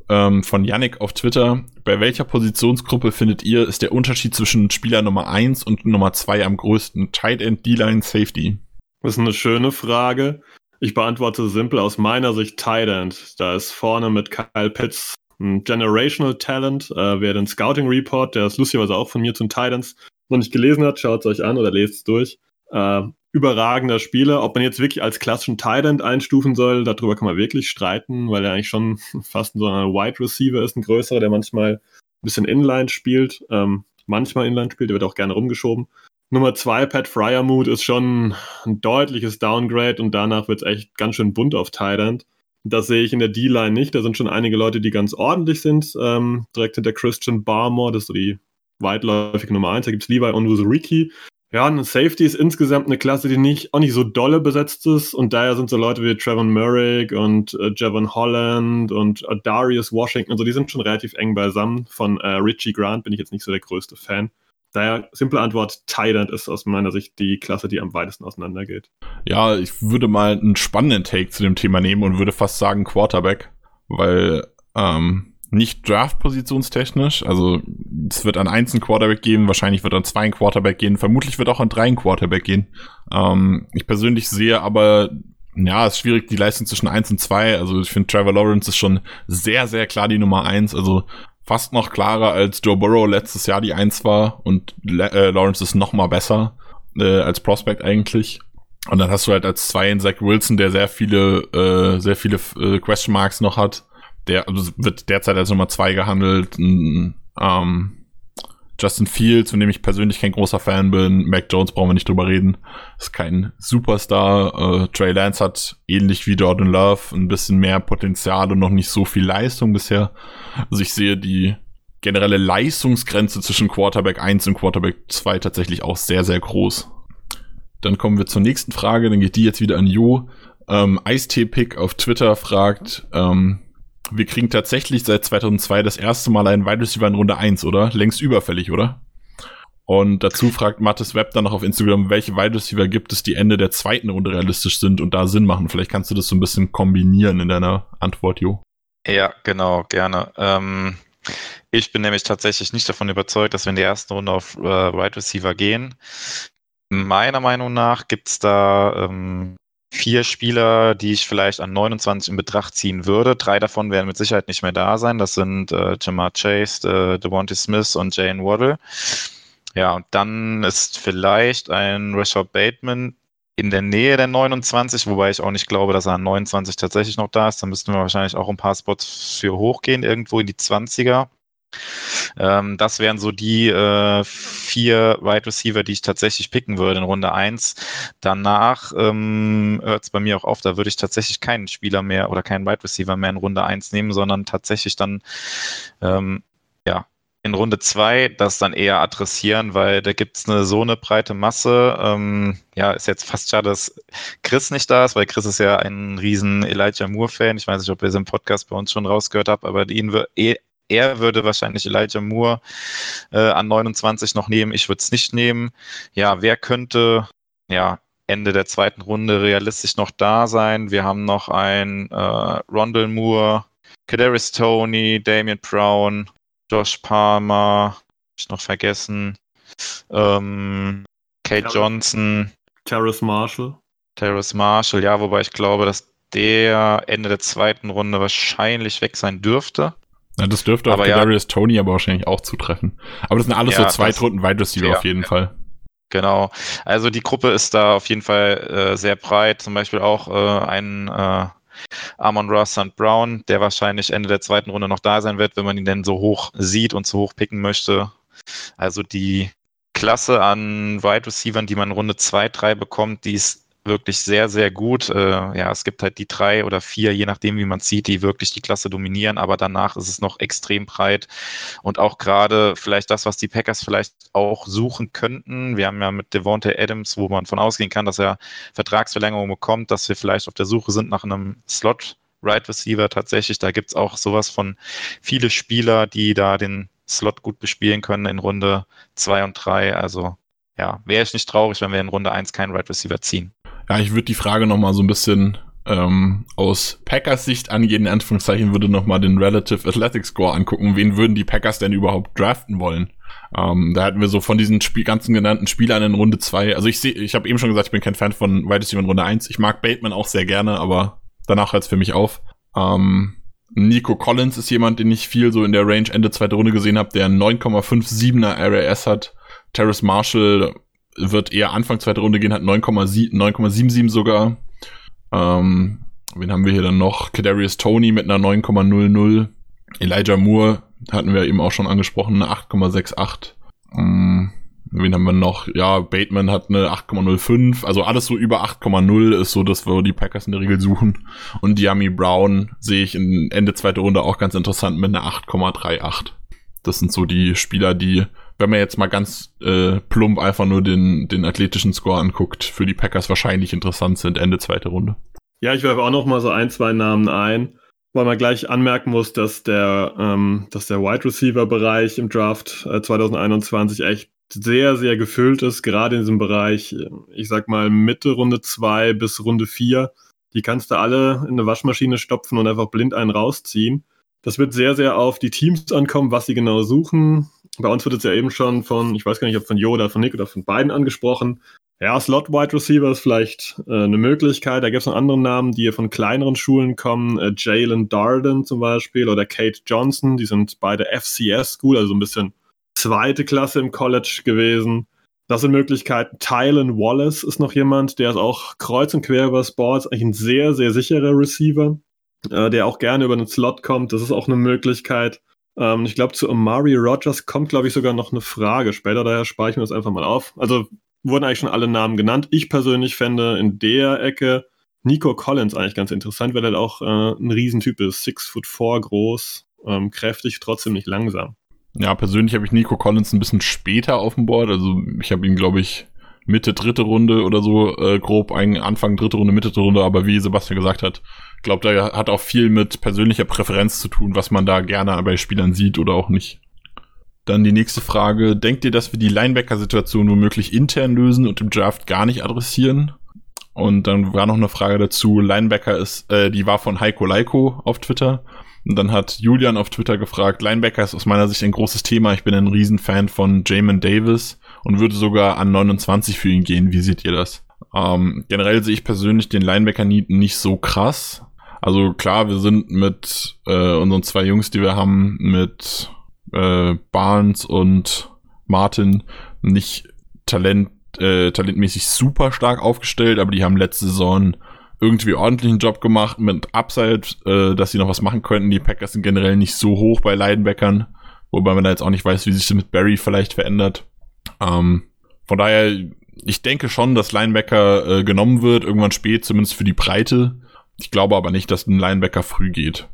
S1: ähm, von Yannick auf Twitter. Bei welcher Positionsgruppe findet ihr, ist der Unterschied zwischen Spieler Nummer 1 und Nummer 2 am größten? Tight End, D-Line, Safety?
S3: Das ist eine schöne Frage. Ich beantworte simpel aus meiner Sicht Tight End. Da ist vorne mit Kyle Pitts ein Generational Talent. Äh, wer den Scouting Report, der ist lustigerweise auch von mir zum Titans, noch nicht gelesen hat, schaut es euch an oder lest es durch. Äh, überragender Spieler. Ob man jetzt wirklich als klassischen Tight einstufen soll, darüber kann man wirklich streiten, weil er eigentlich schon fast so ein Wide Receiver ist, ein größerer, der manchmal ein bisschen Inline spielt, ähm, manchmal Inline spielt, der wird auch gerne rumgeschoben. Nummer zwei, Pat Fryermuth, ist schon ein deutliches Downgrade und danach wird es echt ganz schön bunt auf Thailand. Das sehe ich in der D-Line nicht. Da sind schon einige Leute, die ganz ordentlich sind. Ähm, direkt hinter Christian Barmore, das ist so die weitläufige Nummer eins. Da gibt es Levi Onwuzuriki. Ja, ein Safety ist insgesamt eine Klasse, die nicht, auch nicht so dolle besetzt ist. Und daher sind so Leute wie Trevor Murray und äh, Javon Holland und äh, Darius Washington und so, die sind schon relativ eng beisammen. Von äh, Richie Grant bin ich jetzt nicht so der größte Fan. Daher, simple Antwort, Thailand ist aus meiner Sicht die Klasse, die am weitesten auseinandergeht.
S1: Ja, ich würde mal einen spannenden Take zu dem Thema nehmen und würde fast sagen Quarterback, weil ähm, nicht Draft-positionstechnisch, also es wird an eins ein Quarterback geben, wahrscheinlich wird an zwei ein Quarterback gehen, vermutlich wird auch an drei ein Quarterback gehen. Ähm, ich persönlich sehe aber ja, es ist schwierig, die Leistung zwischen eins und zwei. Also ich finde, Trevor Lawrence ist schon sehr, sehr klar die Nummer eins. Also fast noch klarer als Joe Burrow letztes Jahr die Eins war und äh, Lawrence ist noch mal besser äh, als Prospect eigentlich. Und dann hast du halt als zwei in Zach Wilson, der sehr viele, äh, sehr viele äh, Question Marks noch hat. Der also wird derzeit als Nummer zwei gehandelt. Ähm, Justin Fields, von dem ich persönlich kein großer Fan bin. Mac Jones brauchen wir nicht drüber reden. Ist kein Superstar. Äh, Trey Lance hat ähnlich wie Jordan Love ein bisschen mehr Potenzial und noch nicht so viel Leistung bisher. Also ich sehe die generelle Leistungsgrenze zwischen Quarterback 1 und Quarterback 2 tatsächlich auch sehr, sehr groß. Dann kommen wir zur nächsten Frage. Dann geht die jetzt wieder an Jo. Ähm, Eistee-Pick auf Twitter fragt, ähm, wir kriegen tatsächlich seit 2002 das erste Mal einen Wide Receiver in Runde 1, oder? Längst überfällig, oder? Und dazu fragt Mattes Web dann noch auf Instagram, welche Wide Receiver gibt es, die Ende der zweiten Runde realistisch sind und da Sinn machen. Vielleicht kannst du das so ein bisschen kombinieren in deiner Antwort, Jo.
S2: Ja, genau, gerne. Ähm, ich bin nämlich tatsächlich nicht davon überzeugt, dass wir in der ersten Runde auf äh, Wide Receiver gehen. Meiner Meinung nach gibt es da ähm, vier Spieler, die ich vielleicht an 29 in Betracht ziehen würde. Drei davon werden mit Sicherheit nicht mehr da sein. Das sind äh, Jamar Chase, äh, Devontae Smith und Jane Waddle. Ja, und dann ist vielleicht ein Rashad Bateman in der Nähe der 29, wobei ich auch nicht glaube, dass er an 29 tatsächlich noch da ist. Da müssten wir wahrscheinlich auch ein paar Spots für hochgehen, irgendwo in die 20er. Ähm, das wären so die äh, vier Wide Receiver, die ich tatsächlich picken würde in Runde 1. Danach ähm, hört es bei mir auch auf, da würde ich tatsächlich keinen Spieler mehr oder keinen Wide Receiver mehr in Runde 1 nehmen, sondern tatsächlich dann ähm, ja, in Runde 2 das dann eher adressieren, weil da gibt es eine, so eine breite Masse. Ähm, ja, ist jetzt fast schade, dass Chris nicht da ist, weil Chris ist ja ein riesen Elijah Moore-Fan. Ich weiß nicht, ob ihr es im Podcast bei uns schon rausgehört habt, aber ihn eh er würde wahrscheinlich Elijah Moore äh, an 29 noch nehmen. Ich würde es nicht nehmen. Ja, wer könnte ja Ende der zweiten Runde realistisch noch da sein? Wir haben noch ein äh, Rondell Moore, Kadarius Tony, Damian Brown, Josh Palmer, hab ich noch vergessen, ähm, Kate Ter Johnson,
S3: Terrace Marshall.
S2: Terrace Marshall, ja, wobei ich glaube, dass der Ende der zweiten Runde wahrscheinlich weg sein dürfte.
S1: Ja, das dürfte aber auf Darius ja, Tony aber wahrscheinlich auch zutreffen. Aber das sind alles ja, so Zweitrunden Wide Receiver ja, auf jeden Fall.
S2: Genau. Also die Gruppe ist da auf jeden Fall äh, sehr breit. Zum Beispiel auch äh, ein äh, Amon Ross St. Brown, der wahrscheinlich Ende der zweiten Runde noch da sein wird, wenn man ihn denn so hoch sieht und so hoch picken möchte. Also die Klasse an Wide Receivern, die man in Runde 2, 3 bekommt, die ist wirklich sehr, sehr gut. Äh, ja, es gibt halt die drei oder vier, je nachdem, wie man sieht, die wirklich die Klasse dominieren, aber danach ist es noch extrem breit und auch gerade vielleicht das, was die Packers vielleicht auch suchen könnten. Wir haben ja mit Devontae Adams, wo man von ausgehen kann, dass er Vertragsverlängerung bekommt, dass wir vielleicht auf der Suche sind nach einem Slot Right Receiver tatsächlich. Da gibt es auch sowas von viele Spieler, die da den Slot gut bespielen können in Runde zwei und drei. Also ja, wäre ich nicht traurig, wenn wir in Runde eins keinen Right Receiver ziehen.
S1: Ja, ich würde die Frage nochmal so ein bisschen ähm, aus Packers Sicht angehen, in Anführungszeichen, würde nochmal den Relative Athletic Score angucken. Wen würden die Packers denn überhaupt draften wollen? Ähm, da hatten wir so von diesen Spiel, ganzen genannten Spielern in Runde zwei. Also ich sehe, ich habe eben schon gesagt, ich bin kein Fan von Wide in Runde eins. Ich mag Bateman auch sehr gerne, aber danach hört es für mich auf. Ähm, Nico Collins ist jemand, den ich viel so in der Range Ende zweite Runde gesehen habe, der 9,57er RAS hat. Terrace Marshall wird eher Anfang zweite Runde gehen, hat 9,77 sogar. Ähm, wen haben wir hier dann noch? Kadarius Tony mit einer 9,00. Elijah Moore hatten wir eben auch schon angesprochen, eine 8,68. Ähm, Wen haben wir noch? Ja, Bateman hat eine 8,05. Also alles so über 8,0 ist so, dass wir die Packers in der Regel suchen. Und Yami Brown sehe ich in Ende zweite Runde auch ganz interessant mit einer 8,38. Das sind so die Spieler, die, wenn man jetzt mal ganz äh, plump einfach nur den, den athletischen Score anguckt, für die Packers wahrscheinlich interessant sind, Ende zweite Runde.
S3: Ja, ich werfe auch noch mal so ein, zwei Namen ein, weil man gleich anmerken muss, dass der, ähm, dass der Wide Receiver Bereich im Draft äh, 2021 echt sehr, sehr gefüllt ist, gerade in diesem Bereich, ich sag mal Mitte Runde 2 bis Runde 4. Die kannst du alle in eine Waschmaschine stopfen und einfach blind einen rausziehen. Das wird sehr, sehr auf die Teams ankommen, was sie genau suchen. Bei uns wird es ja eben schon von, ich weiß gar nicht, ob von Jo oder von Nick oder von beiden angesprochen. Ja, Slot Wide Receiver ist vielleicht äh, eine Möglichkeit. Da gibt es noch andere Namen, die von kleineren Schulen kommen. Äh, Jalen Darden zum Beispiel oder Kate Johnson. Die sind beide FCS School, also ein bisschen zweite Klasse im College gewesen. Das sind Möglichkeiten. Tylen Wallace ist noch jemand, der ist auch kreuz und quer über Sports, eigentlich ein sehr, sehr sicherer Receiver, äh, der auch gerne über den Slot kommt. Das ist auch eine Möglichkeit. Ähm, ich glaube, zu Amari Rogers kommt, glaube ich, sogar noch eine Frage später, daher spare ich mir das einfach mal auf. Also wurden eigentlich schon alle Namen genannt. Ich persönlich fände in der Ecke Nico Collins eigentlich ganz interessant, weil er auch äh, ein Riesentyp ist. Six foot four groß, ähm, kräftig, trotzdem nicht langsam.
S1: Ja, persönlich habe ich Nico Collins ein bisschen später auf dem Board. Also ich habe ihn, glaube ich, Mitte dritte Runde oder so, äh, grob Anfang dritte Runde, Mitte dritte Runde, aber wie Sebastian gesagt hat, glaube, da hat auch viel mit persönlicher Präferenz zu tun, was man da gerne bei Spielern sieht oder auch nicht. Dann die nächste Frage. Denkt ihr, dass wir die Linebacker-Situation womöglich intern lösen und im Draft gar nicht adressieren? Und dann war noch eine Frage dazu. Linebacker ist, äh, die war von Heiko Leiko auf Twitter. Und dann hat Julian auf Twitter gefragt, Linebacker ist aus meiner Sicht ein großes Thema. Ich bin ein Riesenfan von Jamin Davis und würde sogar an 29 für ihn gehen. Wie seht ihr das? Ähm, generell sehe ich persönlich den Linebacker-Need nicht so krass. Also klar, wir sind mit äh, unseren zwei Jungs, die wir haben, mit äh, Barnes und Martin nicht Talent, äh, talentmäßig super stark aufgestellt, aber die haben letzte Saison irgendwie ordentlichen Job gemacht mit Upside, äh, dass sie noch was machen könnten. Die Packers sind generell nicht so hoch bei Linebackern, wobei man da jetzt auch nicht weiß, wie sich das mit Barry vielleicht verändert. Ähm, von daher, ich denke schon, dass Linebacker äh, genommen wird, irgendwann spät, zumindest für die Breite. Ich glaube aber nicht, dass ein Linebacker früh geht.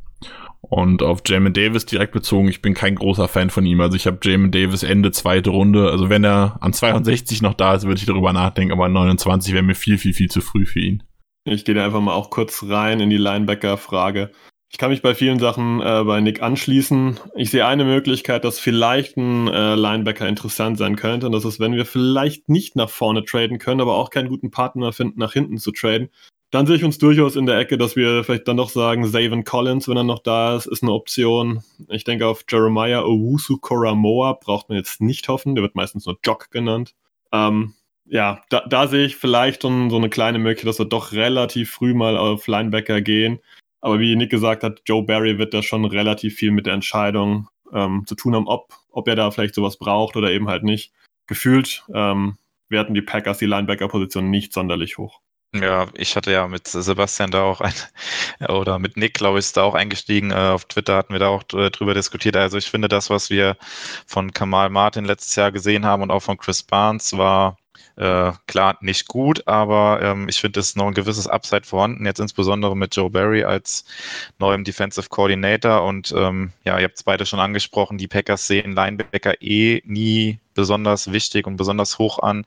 S1: Und auf Jamin Davis direkt bezogen, ich bin kein großer Fan von ihm. Also ich habe Jamin Davis Ende zweite Runde. Also wenn er an 62 noch da ist, würde ich darüber nachdenken, aber an 29 wäre mir viel, viel, viel zu früh für ihn.
S3: Ich gehe da einfach mal auch kurz rein in die Linebacker-Frage. Ich kann mich bei vielen Sachen äh, bei Nick anschließen. Ich sehe eine Möglichkeit, dass vielleicht ein äh, Linebacker interessant sein könnte. Und das ist, wenn wir vielleicht nicht nach vorne traden können, aber auch keinen guten Partner finden, nach hinten zu traden. Dann sehe ich uns durchaus in der Ecke, dass wir vielleicht dann noch sagen, Zaven Collins, wenn er noch da ist, ist eine Option. Ich denke auf Jeremiah Owusu Koramoa braucht man jetzt nicht hoffen. Der wird meistens nur Jock genannt. Ähm, ja, da, da sehe ich vielleicht schon so eine kleine Möglichkeit, dass wir doch relativ früh mal auf Linebacker gehen. Aber wie Nick gesagt hat, Joe Barry wird da schon relativ viel mit der Entscheidung ähm, zu tun haben, ob, ob er da vielleicht sowas braucht oder eben halt nicht. Gefühlt ähm, werten die Packers die Linebacker-Position nicht sonderlich hoch.
S2: Ja, ich hatte ja mit Sebastian da auch ein, oder mit Nick, glaube ich, ist da auch eingestiegen. Äh, auf Twitter hatten wir da auch äh, drüber diskutiert. Also ich finde, das, was wir von Kamal Martin letztes Jahr gesehen haben und auch von Chris Barnes, war äh, klar, nicht gut, aber ähm, ich finde, es ist noch ein gewisses Upside vorhanden, jetzt insbesondere mit Joe Barry als neuem Defensive Coordinator. Und ähm, ja, ihr habt es beide schon angesprochen, die Packers sehen Linebacker eh nie besonders wichtig und besonders hoch an.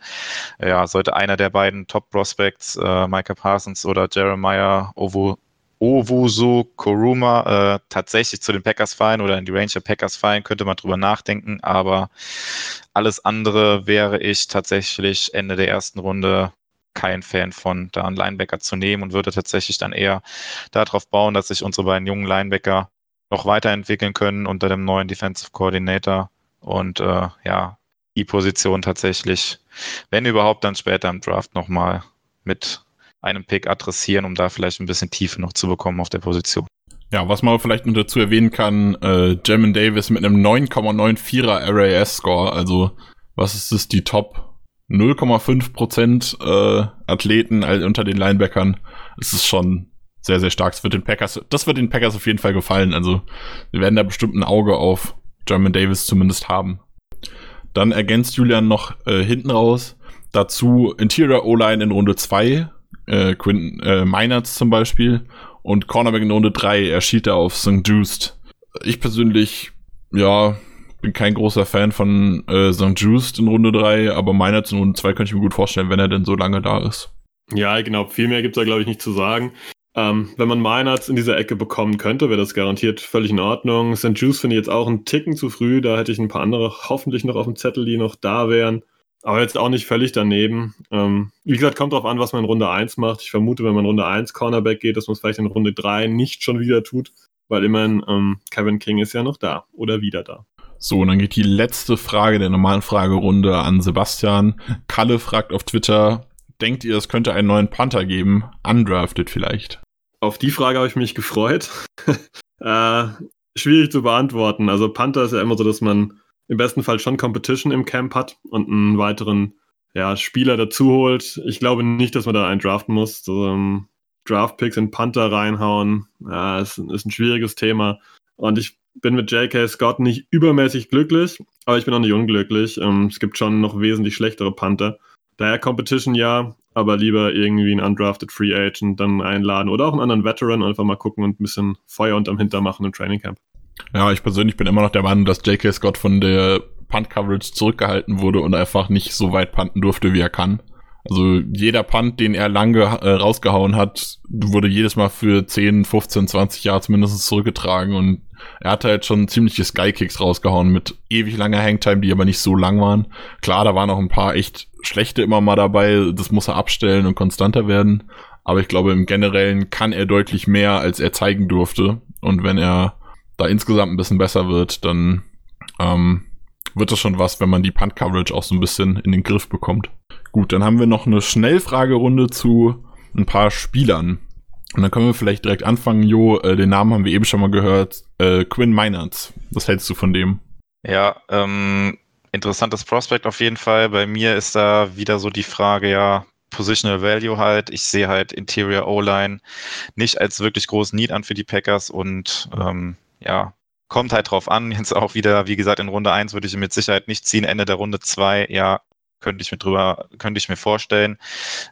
S2: Ja, sollte einer der beiden Top Prospects, äh, Micah Parsons oder Jeremiah Ovo Owusu Koruma äh, tatsächlich zu den Packers fallen oder in die Ranger Packers fallen, könnte man drüber nachdenken. Aber alles andere wäre ich tatsächlich Ende der ersten Runde kein Fan von, da einen Linebacker zu nehmen und würde tatsächlich dann eher darauf bauen, dass sich unsere beiden jungen Linebacker noch weiterentwickeln können unter dem neuen Defensive Coordinator und äh, ja, die Position tatsächlich, wenn überhaupt, dann später im Draft nochmal mit einem Pick adressieren, um da vielleicht ein bisschen Tiefe noch zu bekommen auf der Position.
S1: Ja, was man vielleicht noch dazu erwähnen kann, äh, Jamin Davis mit einem 9,94er RAS-Score, also was ist das, die Top 0,5% äh, Athleten unter den Linebackern, es ist schon sehr, sehr stark. Das wird den Packers, das wird den Packers auf jeden Fall gefallen. Also wir werden da bestimmt ein Auge auf German Davis zumindest haben. Dann ergänzt Julian noch äh, hinten raus. Dazu Interior O-Line in Runde 2, äh, Quinton äh, Meinerts zum Beispiel. Und Cornerback in Runde 3 erschied er auf St. Just. Ich persönlich, ja, bin kein großer Fan von äh, St. Just in Runde 3, aber Meinerts in Runde 2 könnte ich mir gut vorstellen, wenn er denn so lange da ist.
S3: Ja, genau. Viel mehr gibt es da, glaube ich, nicht zu sagen. Ähm, wenn man Meinerts in dieser Ecke bekommen könnte, wäre das garantiert völlig in Ordnung. St. Juice finde ich jetzt auch einen Ticken zu früh. Da hätte ich ein paar andere hoffentlich noch auf dem Zettel, die noch da wären. Aber jetzt auch nicht völlig daneben. Ähm, wie gesagt, kommt drauf an, was man in Runde 1 macht. Ich vermute, wenn man in Runde 1 Cornerback geht, dass man es vielleicht in Runde 3 nicht schon wieder tut, weil immerhin ähm, Kevin King ist ja noch da oder wieder da.
S1: So, und dann geht die letzte Frage der normalen Fragerunde an Sebastian. Kalle fragt auf Twitter, denkt ihr, es könnte einen neuen Panther geben? Undrafted vielleicht?
S3: Auf die Frage habe ich mich gefreut. äh, schwierig zu beantworten. Also Panther ist ja immer so, dass man im besten Fall schon Competition im Camp hat und einen weiteren ja, Spieler dazu holt. Ich glaube nicht, dass man da einen draften muss. So, um, Draft-Picks in Panther reinhauen, ja, ist, ist ein schwieriges Thema. Und ich bin mit J.K. Scott nicht übermäßig glücklich, aber ich bin auch nicht unglücklich. Ähm, es gibt schon noch wesentlich schlechtere Panther. Daher Competition ja, aber lieber irgendwie einen undrafted Free Agent dann einladen oder auch einen anderen Veteran einfach mal gucken und ein bisschen Feuer unterm Hinter machen im Training Camp.
S1: Ja, ich persönlich bin immer noch der Meinung, dass J.K. Scott von der Punt-Coverage zurückgehalten wurde und einfach nicht so weit punten durfte, wie er kann. Also jeder Punt, den er lange äh, rausgehauen hat, wurde jedes Mal für 10, 15, 20 Jahre zumindest zurückgetragen und er hatte halt schon ziemliche Skykicks rausgehauen mit ewig langer Hangtime, die aber nicht so lang waren. Klar, da waren auch ein paar echt schlechte immer mal dabei, das muss er abstellen und konstanter werden. Aber ich glaube, im Generellen kann er deutlich mehr, als er zeigen durfte. Und wenn er da insgesamt ein bisschen besser wird, dann ähm, wird das schon was, wenn man die Punt-Coverage auch so ein bisschen in den Griff bekommt. Gut, dann haben wir noch eine Schnellfragerunde zu ein paar Spielern. Und dann können wir vielleicht direkt anfangen, Jo, äh, den Namen haben wir eben schon mal gehört, äh, Quinn Meinerts. Was hältst du von dem?
S2: Ja, ähm, interessantes Prospect auf jeden Fall. Bei mir ist da wieder so die Frage, ja, Positional Value halt. Ich sehe halt Interior O-Line nicht als wirklich großen Need an für die Packers und ähm, ja, kommt halt drauf an. Jetzt auch wieder, wie gesagt, in Runde 1 würde ich mit Sicherheit nicht ziehen. Ende der Runde 2, ja, könnte ich mir drüber, könnte ich mir vorstellen.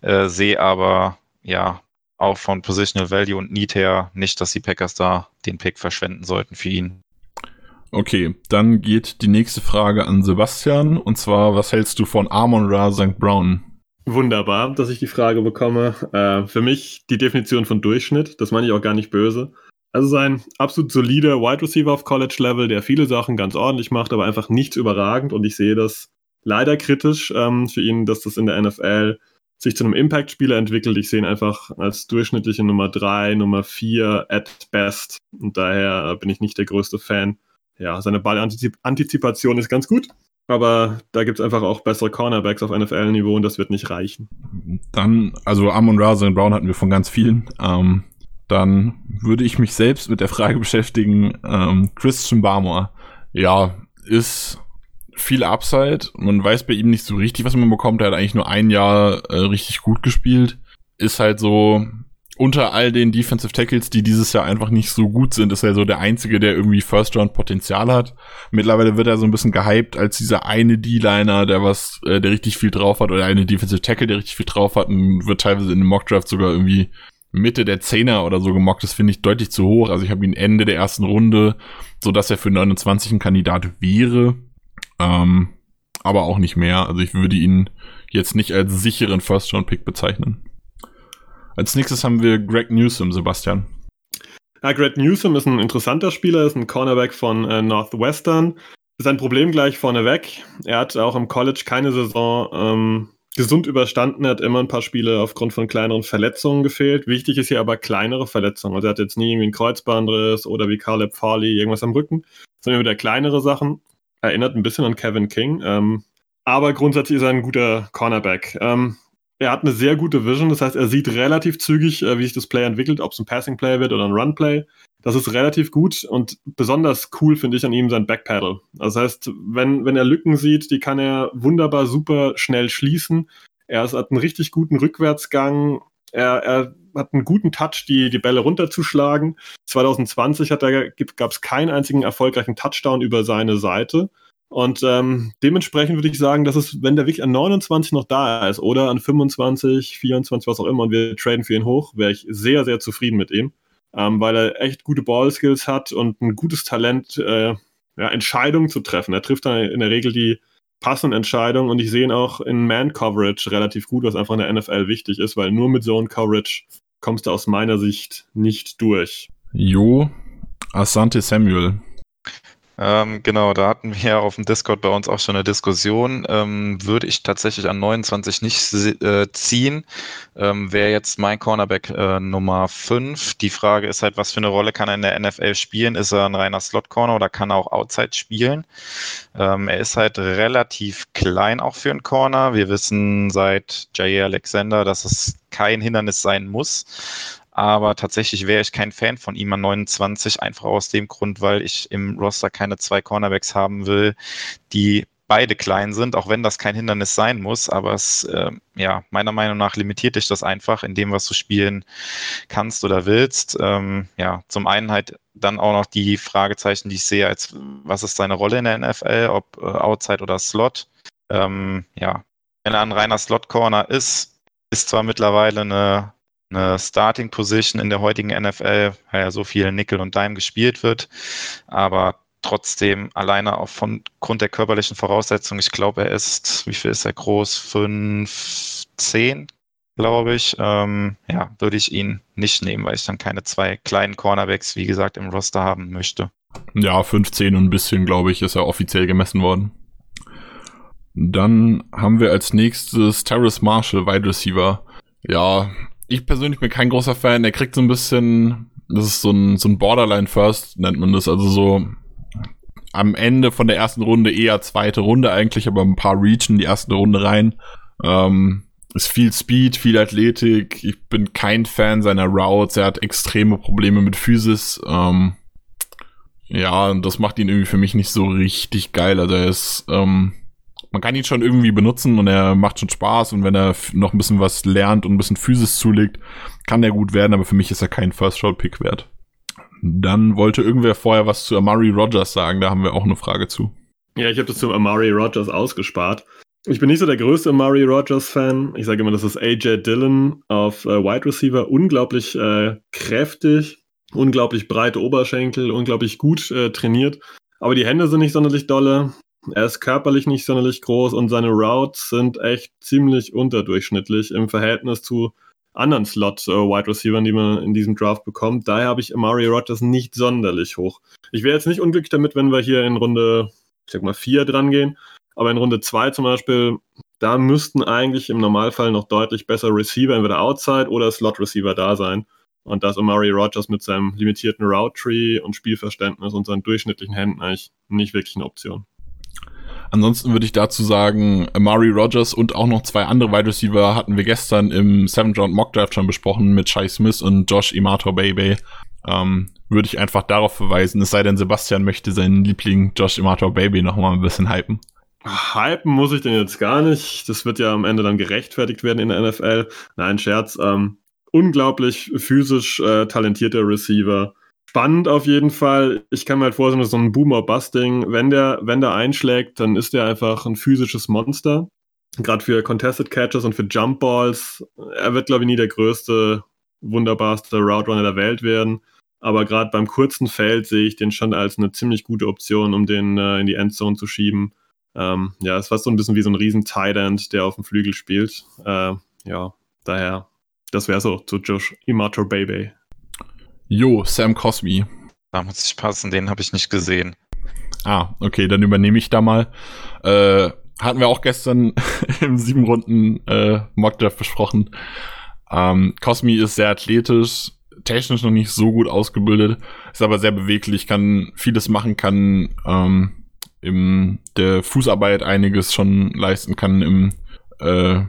S2: Äh, sehe aber, ja, auch von Positional Value und Need her nicht, dass die Packers da den Pick verschwenden sollten für ihn.
S1: Okay, dann geht die nächste Frage an Sebastian. Und zwar, was hältst du von Amon Ra St. Brown?
S3: Wunderbar, dass ich die Frage bekomme. Äh, für mich die Definition von Durchschnitt, das meine ich auch gar nicht böse. Also sein absolut solider Wide Receiver auf College Level, der viele Sachen ganz ordentlich macht, aber einfach nichts überragend. Und ich sehe das leider kritisch ähm, für ihn, dass das in der NFL sich zu einem Impact-Spieler entwickelt. Ich sehe ihn einfach als durchschnittliche Nummer 3, Nummer 4 at best. Und daher bin ich nicht der größte Fan. Ja, seine Ballantizipation ist ganz gut, aber da gibt es einfach auch bessere Cornerbacks auf NFL-Niveau und das wird nicht reichen.
S1: Dann, also Amon Ra Brown hatten wir von ganz vielen. Ähm, dann würde ich mich selbst mit der Frage beschäftigen, ähm, Christian Barmore, ja, ist viel Upside. Man weiß bei ihm nicht so richtig, was man bekommt. Er hat eigentlich nur ein Jahr äh, richtig gut gespielt. Ist halt so, unter all den Defensive Tackles, die dieses Jahr einfach nicht so gut sind, ist er so der einzige, der irgendwie First Round Potenzial hat. Mittlerweile wird er so ein bisschen gehypt als dieser eine D-Liner, der was, äh, der richtig viel drauf hat, oder eine Defensive Tackle, der richtig viel drauf hat und wird teilweise in dem Mock Draft sogar irgendwie Mitte der Zehner oder so gemockt. Das finde ich deutlich zu hoch. Also ich habe ihn Ende der ersten Runde, so dass er für 29 ein Kandidat wäre. Ähm, aber auch nicht mehr. Also ich würde ihn jetzt nicht als sicheren First-Round-Pick bezeichnen. Als nächstes haben wir Greg Newsom, Sebastian.
S3: Ja, Greg Newsom ist ein interessanter Spieler, ist ein Cornerback von äh, Northwestern. Sein Problem gleich vorneweg. Er hat auch im College keine Saison ähm, gesund überstanden. Er hat immer ein paar Spiele aufgrund von kleineren Verletzungen gefehlt. Wichtig ist hier aber kleinere Verletzungen. Also er hat jetzt nie irgendwie einen Kreuzbandriss oder wie Caleb Farley irgendwas am Rücken, sondern wieder kleinere Sachen. Erinnert ein bisschen an Kevin King. Ähm, aber grundsätzlich ist er ein guter Cornerback. Ähm, er hat eine sehr gute Vision, das heißt, er sieht relativ zügig, äh, wie sich das Play entwickelt, ob es ein Passing Play wird oder ein Run Play. Das ist relativ gut und besonders cool finde ich an ihm sein Backpedal. Das heißt, wenn, wenn er Lücken sieht, die kann er wunderbar super schnell schließen. Er hat einen richtig guten Rückwärtsgang. Er, er hat einen guten Touch, die, die Bälle runterzuschlagen. 2020 gab es keinen einzigen erfolgreichen Touchdown über seine Seite. Und ähm, dementsprechend würde ich sagen, dass es, wenn der wirklich an 29 noch da ist oder an 25, 24, was auch immer, und wir traden für ihn hoch, wäre ich sehr, sehr zufrieden mit ihm, ähm, weil er echt gute Ballskills hat und ein gutes Talent, äh, ja, Entscheidungen zu treffen. Er trifft dann in der Regel die passenden Entscheidungen und ich sehe ihn auch in Man-Coverage relativ gut, was einfach in der NFL wichtig ist, weil nur mit Zone-Coverage kommst du aus meiner Sicht nicht durch.
S1: Jo, Asante Samuel.
S2: Ähm, genau, da hatten wir auf dem Discord bei uns auch schon eine Diskussion. Ähm, würde ich tatsächlich an 29 nicht äh, ziehen, ähm, wäre jetzt mein Cornerback äh, Nummer 5. Die Frage ist halt, was für eine Rolle kann er in der NFL spielen? Ist er ein reiner Slot-Corner oder kann er auch Outside spielen? Ähm, er ist halt relativ klein auch für einen Corner. Wir wissen seit Jair Alexander, dass es kein Hindernis sein muss. Aber tatsächlich wäre ich kein Fan von ihm an 29, einfach aus dem Grund, weil ich im Roster keine zwei Cornerbacks haben will, die beide klein sind, auch wenn das kein Hindernis sein muss. Aber es, äh, ja, meiner Meinung nach limitiert dich das einfach in dem, was du spielen kannst oder willst. Ähm, ja, zum einen halt dann auch noch die Fragezeichen, die ich sehe, als was ist seine Rolle in der NFL, ob äh, Outside oder Slot. Ähm, ja, wenn er ein reiner Slot-Corner ist, ist zwar mittlerweile eine eine Starting Position in der heutigen NFL, weil ja so viel Nickel und Dime gespielt wird. Aber trotzdem alleine auch von Grund der körperlichen Voraussetzungen, ich glaube, er ist, wie viel ist er groß? 5, 10, glaube ich. Ähm, ja, würde ich ihn nicht nehmen, weil ich dann keine zwei kleinen Cornerbacks, wie gesagt, im Roster haben möchte.
S1: Ja, 15 und ein bisschen, glaube ich, ist er offiziell gemessen worden. Dann haben wir als nächstes Terrace Marshall, Wide Receiver. Ja, ich persönlich bin kein großer Fan. Er kriegt so ein bisschen, das ist so ein, so ein Borderline First, nennt man das. Also so am Ende von der ersten Runde eher zweite Runde eigentlich, aber ein paar reachen die erste Runde rein. Ähm, ist viel Speed, viel Athletik. Ich bin kein Fan seiner Routes. Er hat extreme Probleme mit Physis. Ähm, ja, und das macht ihn irgendwie für mich nicht so richtig geil. Also er ist, ähm, man kann ihn schon irgendwie benutzen und er macht schon Spaß und wenn er noch ein bisschen was lernt und ein bisschen Physis zulegt, kann der gut werden, aber für mich ist er kein First-Round-Pick wert. Dann wollte irgendwer vorher was zu Amari Rogers sagen, da haben wir auch eine Frage zu.
S3: Ja, ich habe das zu Amari Rogers ausgespart. Ich bin nicht so der größte Amari Rogers-Fan. Ich sage immer, das ist AJ Dillon auf äh, Wide Receiver. Unglaublich äh, kräftig, unglaublich breite Oberschenkel, unglaublich gut äh, trainiert. Aber die Hände sind nicht sonderlich dolle. Er ist körperlich nicht sonderlich groß und seine Routes sind echt ziemlich unterdurchschnittlich im Verhältnis zu anderen Slot-Wide Receivers, die man in diesem Draft bekommt. Daher habe ich Amari Rodgers nicht sonderlich hoch. Ich wäre jetzt nicht unglücklich damit, wenn wir hier in Runde, ich sag mal, vier dran gehen. Aber in Runde zwei zum Beispiel, da müssten eigentlich im Normalfall noch deutlich besser Receiver, entweder Outside oder Slot-Receiver da sein. Und da ist Amari Rodgers mit seinem limitierten Route-Tree und Spielverständnis und seinen durchschnittlichen Händen eigentlich nicht wirklich eine Option.
S1: Ansonsten würde ich dazu sagen, Amari Rogers und auch noch zwei andere Wide Receiver hatten wir gestern im 7 Round Mock Draft schon besprochen mit Shai Smith und Josh Imato Baby. Ähm, würde ich einfach darauf verweisen, es sei denn, Sebastian möchte seinen Liebling Josh Imato Baby nochmal ein bisschen hypen.
S3: Hypen muss ich den jetzt gar nicht. Das wird ja am Ende dann gerechtfertigt werden in der NFL. Nein, Scherz. Ähm, unglaublich physisch äh, talentierter Receiver spannend auf jeden Fall. Ich kann mir halt vorstellen, dass so ein Boomer-Busting, wenn der, wenn der einschlägt, dann ist der einfach ein physisches Monster. Gerade für Contested Catches und für Jump Balls. Er wird, glaube ich, nie der größte, wunderbarste Route Runner der Welt werden. Aber gerade beim kurzen Feld sehe ich den schon als eine ziemlich gute Option, um den äh, in die Endzone zu schieben. Ähm, ja, es war so ein bisschen wie so ein riesen Tight End, der auf dem Flügel spielt. Äh, ja, daher, das wäre so zu Josh Imato Baby.
S1: Jo, Sam Cosby.
S2: Da muss ich passen, den habe ich nicht gesehen.
S1: Ah, okay, dann übernehme ich da mal. Äh, hatten wir auch gestern im sieben Runden äh, Mockdraft besprochen. Ähm, Cosmi ist sehr athletisch, technisch noch nicht so gut ausgebildet, ist aber sehr beweglich, kann vieles machen, kann ähm, im der Fußarbeit einiges schon leisten, kann im äh,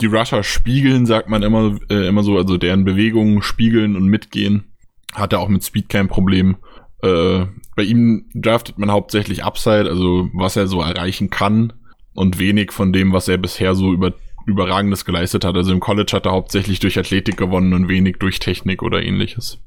S1: die Rusher spiegeln, sagt man immer, äh, immer so, also deren Bewegungen spiegeln und mitgehen hat er auch mit Speed kein Problem. Äh, bei ihm draftet man hauptsächlich Upside, also was er so erreichen kann und wenig von dem, was er bisher so über, überragendes geleistet hat. Also im College hat er hauptsächlich durch Athletik gewonnen und wenig durch Technik oder ähnliches.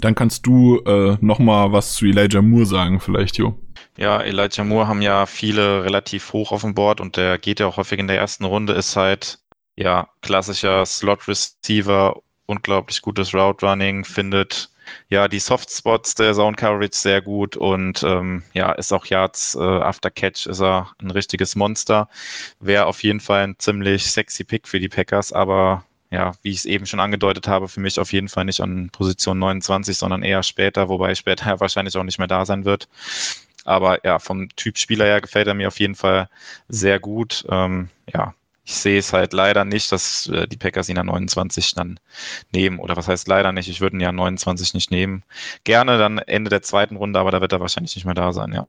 S1: Dann kannst du äh, noch mal was zu Elijah Moore sagen, vielleicht, Jo.
S2: Ja, Elijah Moore haben ja viele relativ hoch auf dem Board und der geht ja auch häufig in der ersten Runde, ist halt ja klassischer Slot Receiver, unglaublich gutes Route Running, findet ja die Softspots der Zone Coverage sehr gut und ähm, ja, ist auch Yards äh, After Catch ist er ein richtiges Monster. Wäre auf jeden Fall ein ziemlich sexy Pick für die Packers, aber ja, wie ich es eben schon angedeutet habe, für mich auf jeden Fall nicht an Position 29, sondern eher später, wobei später wahrscheinlich auch nicht mehr da sein wird. Aber ja, vom Typ Spieler her gefällt er mir auf jeden Fall sehr gut. Ähm, ja, ich sehe es halt leider nicht, dass äh, die Packers ihn an 29 dann nehmen. Oder was heißt leider nicht? Ich würde ihn ja an 29 nicht nehmen. Gerne dann Ende der zweiten Runde, aber da wird er wahrscheinlich nicht mehr da sein, ja.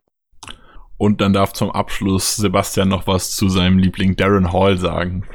S1: Und dann darf zum Abschluss Sebastian noch was zu seinem Liebling Darren Hall sagen.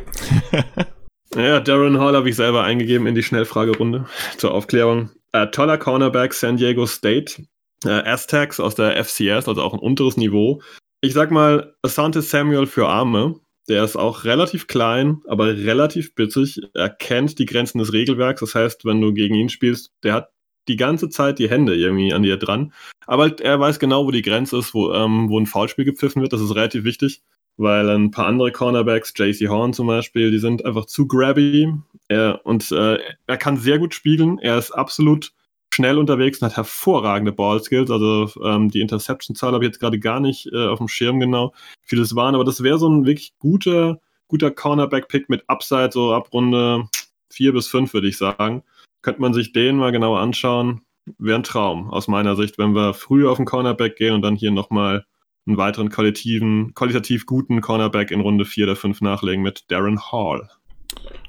S3: ja, Darren Hall habe ich selber eingegeben in die Schnellfragerunde zur Aufklärung. Äh, toller Cornerback San Diego State äh, Aztecs aus der FCS, also auch ein unteres Niveau. Ich sag mal, Asante Samuel für Arme. Der ist auch relativ klein, aber relativ bitzig. Er kennt die Grenzen des Regelwerks. Das heißt, wenn du gegen ihn spielst, der hat die ganze Zeit die Hände irgendwie an dir dran. Aber er weiß genau, wo die Grenze ist, wo, ähm, wo ein Foulspiel gepfiffen wird. Das ist relativ wichtig, weil ein paar andere Cornerbacks, JC Horn zum Beispiel, die sind einfach zu grabby. Er, und äh, er kann sehr gut spielen. Er ist absolut schnell unterwegs und hat hervorragende Ballskills. Also ähm, die Interception-Zahl habe ich jetzt gerade gar nicht äh, auf dem Schirm genau, wie vieles waren, aber das wäre so ein wirklich guter, guter Cornerback-Pick mit Upside, so ab Runde 4 bis 5, würde ich sagen. Könnte man sich den mal genauer anschauen. Wäre ein Traum aus meiner Sicht, wenn wir früher auf den Cornerback gehen und dann hier nochmal einen weiteren qualitativen, qualitativ guten Cornerback in Runde 4 oder 5 nachlegen mit Darren Hall.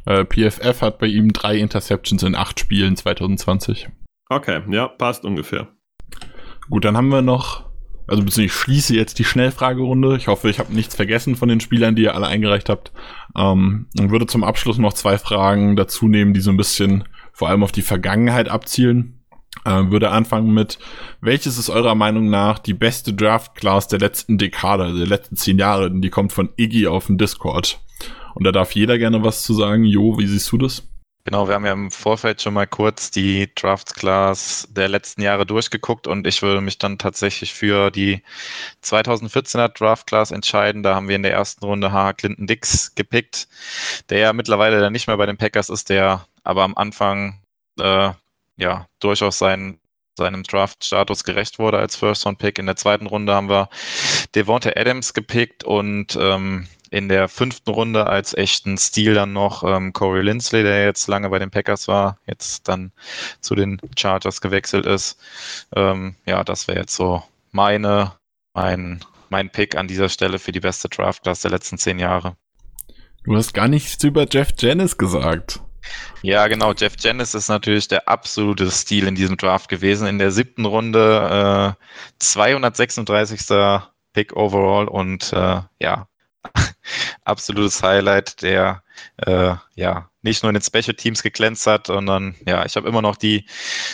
S1: Äh, PFF hat bei ihm drei Interceptions in acht Spielen 2020.
S3: Okay, ja, passt ungefähr.
S1: Gut, dann haben wir noch, also ich schließe jetzt die Schnellfragerunde. Ich hoffe, ich habe nichts vergessen von den Spielern, die ihr alle eingereicht habt. Ähm, und würde zum Abschluss noch zwei Fragen dazu nehmen, die so ein bisschen vor allem auf die Vergangenheit abzielen. Äh, würde anfangen mit, welches ist eurer Meinung nach die beste Draft-Class der letzten Dekade, der letzten zehn Jahre? Die kommt von Iggy auf dem Discord. Und da darf jeder gerne was zu sagen. Jo, wie siehst du das?
S2: Genau, wir haben ja im Vorfeld schon mal kurz die Draft Class der letzten Jahre durchgeguckt und ich würde mich dann tatsächlich für die 2014er Draft Class entscheiden. Da haben wir in der ersten Runde H. Clinton Dix gepickt, der ja mittlerweile dann nicht mehr bei den Packers ist, der aber am Anfang äh, ja durchaus seinen seinem Draft-Status gerecht wurde als First-Round-Pick. In der zweiten Runde haben wir Devonta Adams gepickt und ähm, in der fünften Runde als echten Stil dann noch ähm, Corey Lindsley, der jetzt lange bei den Packers war, jetzt dann zu den Chargers gewechselt ist. Ähm, ja, das wäre jetzt so meine, mein, mein Pick an dieser Stelle für die beste Draft-Class der letzten zehn Jahre.
S1: Du hast gar nichts über Jeff Janis gesagt.
S2: Ja, genau. Jeff Janis ist natürlich der absolute Stil in diesem Draft gewesen. In der siebten Runde äh, 236. Pick overall und äh, ja, absolutes Highlight, der äh, ja nicht nur in den Special Teams geglänzt hat, sondern ja, ich habe immer noch die,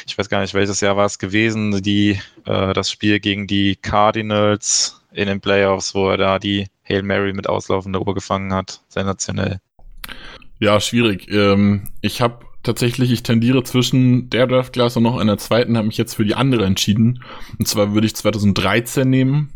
S2: ich weiß gar nicht, welches Jahr war es gewesen, die äh, das Spiel gegen die Cardinals in den Playoffs, wo er da die Hail Mary mit auslaufender Uhr gefangen hat. Sensationell.
S1: Ja, schwierig. Ähm, ich habe tatsächlich, ich tendiere zwischen der Draft Class und noch einer zweiten, habe mich jetzt für die andere entschieden. Und zwar würde ich 2013 nehmen.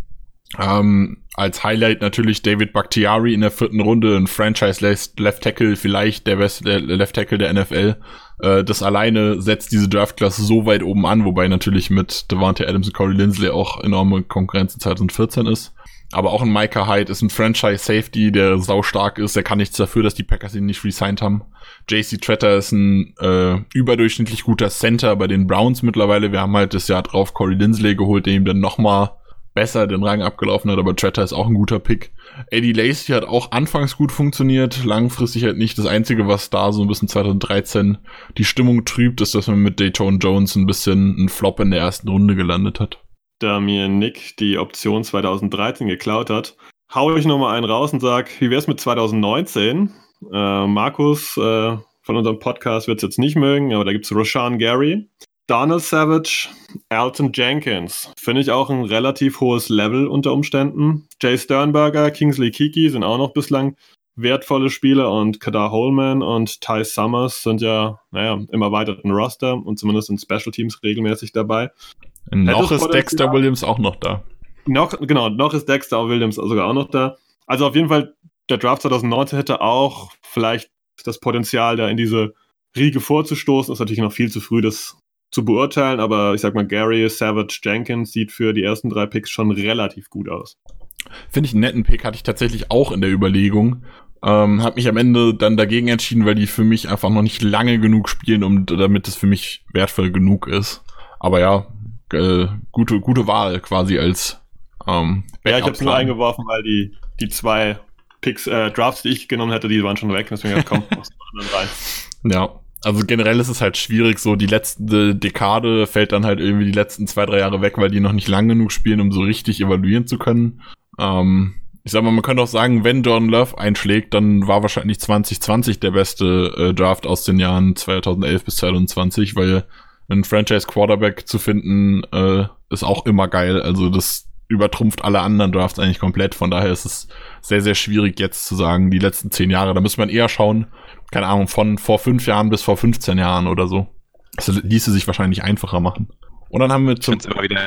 S1: Ähm, als Highlight natürlich David Bakhtiari in der vierten Runde, ein Franchise Left Tackle, vielleicht der beste Left Tackle der NFL. Äh, das alleine setzt diese Draftklasse so weit oben an, wobei natürlich mit Devante Adams und Corey Lindsley auch enorme Konkurrenz in 2014 ist. Aber auch ein Micah Hyde ist ein Franchise Safety, der sau stark ist. Der kann nichts dafür, dass die Packers ihn nicht resigned haben. JC Tretter ist ein äh, überdurchschnittlich guter Center bei den Browns mittlerweile. Wir haben halt das Jahr drauf Corey Lindsley geholt, der ihm dann nochmal besser den Rang abgelaufen hat, aber Tretter ist auch ein guter Pick. Eddie Lacey hat auch anfangs gut funktioniert, langfristig halt nicht. Das Einzige, was da so ein bisschen 2013 die Stimmung trübt, ist, dass man mit Dayton Jones ein bisschen einen Flop in der ersten Runde gelandet hat.
S3: Da mir Nick die Option 2013 geklaut hat, hau ich nochmal einen raus und sag, wie wär's mit 2019? Äh, Markus äh, von unserem Podcast wird es jetzt nicht mögen, aber da gibt's Roshan Gary. Donald Savage, Alton Jenkins. Finde ich auch ein relativ hohes Level unter Umständen. Jay Sternberger, Kingsley Kiki sind auch noch bislang wertvolle Spieler und Kadar Holman und Ty Summers sind ja, naja, im erweiterten Roster und zumindest in Special Teams regelmäßig dabei.
S1: Noch ist Dexter Williams auch noch da.
S3: Noch, genau, noch ist Dexter Williams sogar auch noch da. Also auf jeden Fall, der Draft 2019 hätte auch vielleicht das Potenzial, da in diese Riege vorzustoßen. Ist natürlich noch viel zu früh, das zu beurteilen, aber ich sag mal, Gary Savage Jenkins sieht für die ersten drei Picks schon relativ gut aus.
S1: Finde ich einen netten Pick, hatte ich tatsächlich auch in der Überlegung. Ähm, hab mich am Ende dann dagegen entschieden, weil die für mich einfach noch nicht lange genug spielen, um damit es für mich wertvoll genug ist. Aber ja, äh, gute, gute Wahl quasi als
S3: ähm, Ja, ich habe es nur eingeworfen, weil die, die zwei Picks, äh, Drafts, die ich genommen hätte, die waren schon weg. Deswegen kommt noch
S1: rein. Ja, also generell ist es halt schwierig, so die letzte Dekade fällt dann halt irgendwie die letzten zwei, drei Jahre weg, weil die noch nicht lang genug spielen, um so richtig evaluieren zu können. Ähm, ich sag mal, man könnte auch sagen, wenn Jordan Love einschlägt, dann war wahrscheinlich 2020 der beste äh, Draft aus den Jahren 2011 bis 2020, weil ein Franchise Quarterback zu finden äh, ist auch immer geil. Also das übertrumpft alle anderen Drafts eigentlich komplett. Von daher ist es sehr, sehr schwierig jetzt zu sagen, die letzten zehn Jahre. Da muss man eher schauen, keine Ahnung, von vor fünf Jahren bis vor 15 Jahren oder so. Das ließe sich wahrscheinlich einfacher machen. Und dann haben wir
S2: zum. Ich immer wieder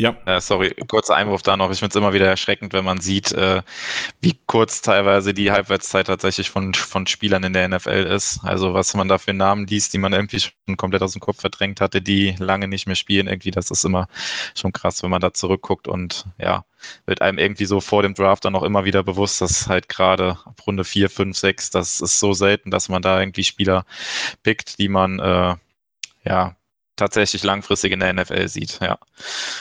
S2: ja. Äh, sorry, kurzer Einwurf da noch. Ich finde es immer wieder erschreckend, wenn man sieht, äh, wie kurz teilweise die Halbwertszeit tatsächlich von, von Spielern in der NFL ist. Also was man da für Namen liest, die man irgendwie schon komplett aus dem Kopf verdrängt hatte, die lange nicht mehr spielen. Irgendwie, das ist immer schon krass, wenn man da zurückguckt und ja, wird einem irgendwie so vor dem Draft dann auch immer wieder bewusst, dass halt gerade ab Runde 4, 5, 6, das ist so selten, dass man da irgendwie Spieler pickt, die man äh, ja tatsächlich langfristig in der NFL sieht. Ja.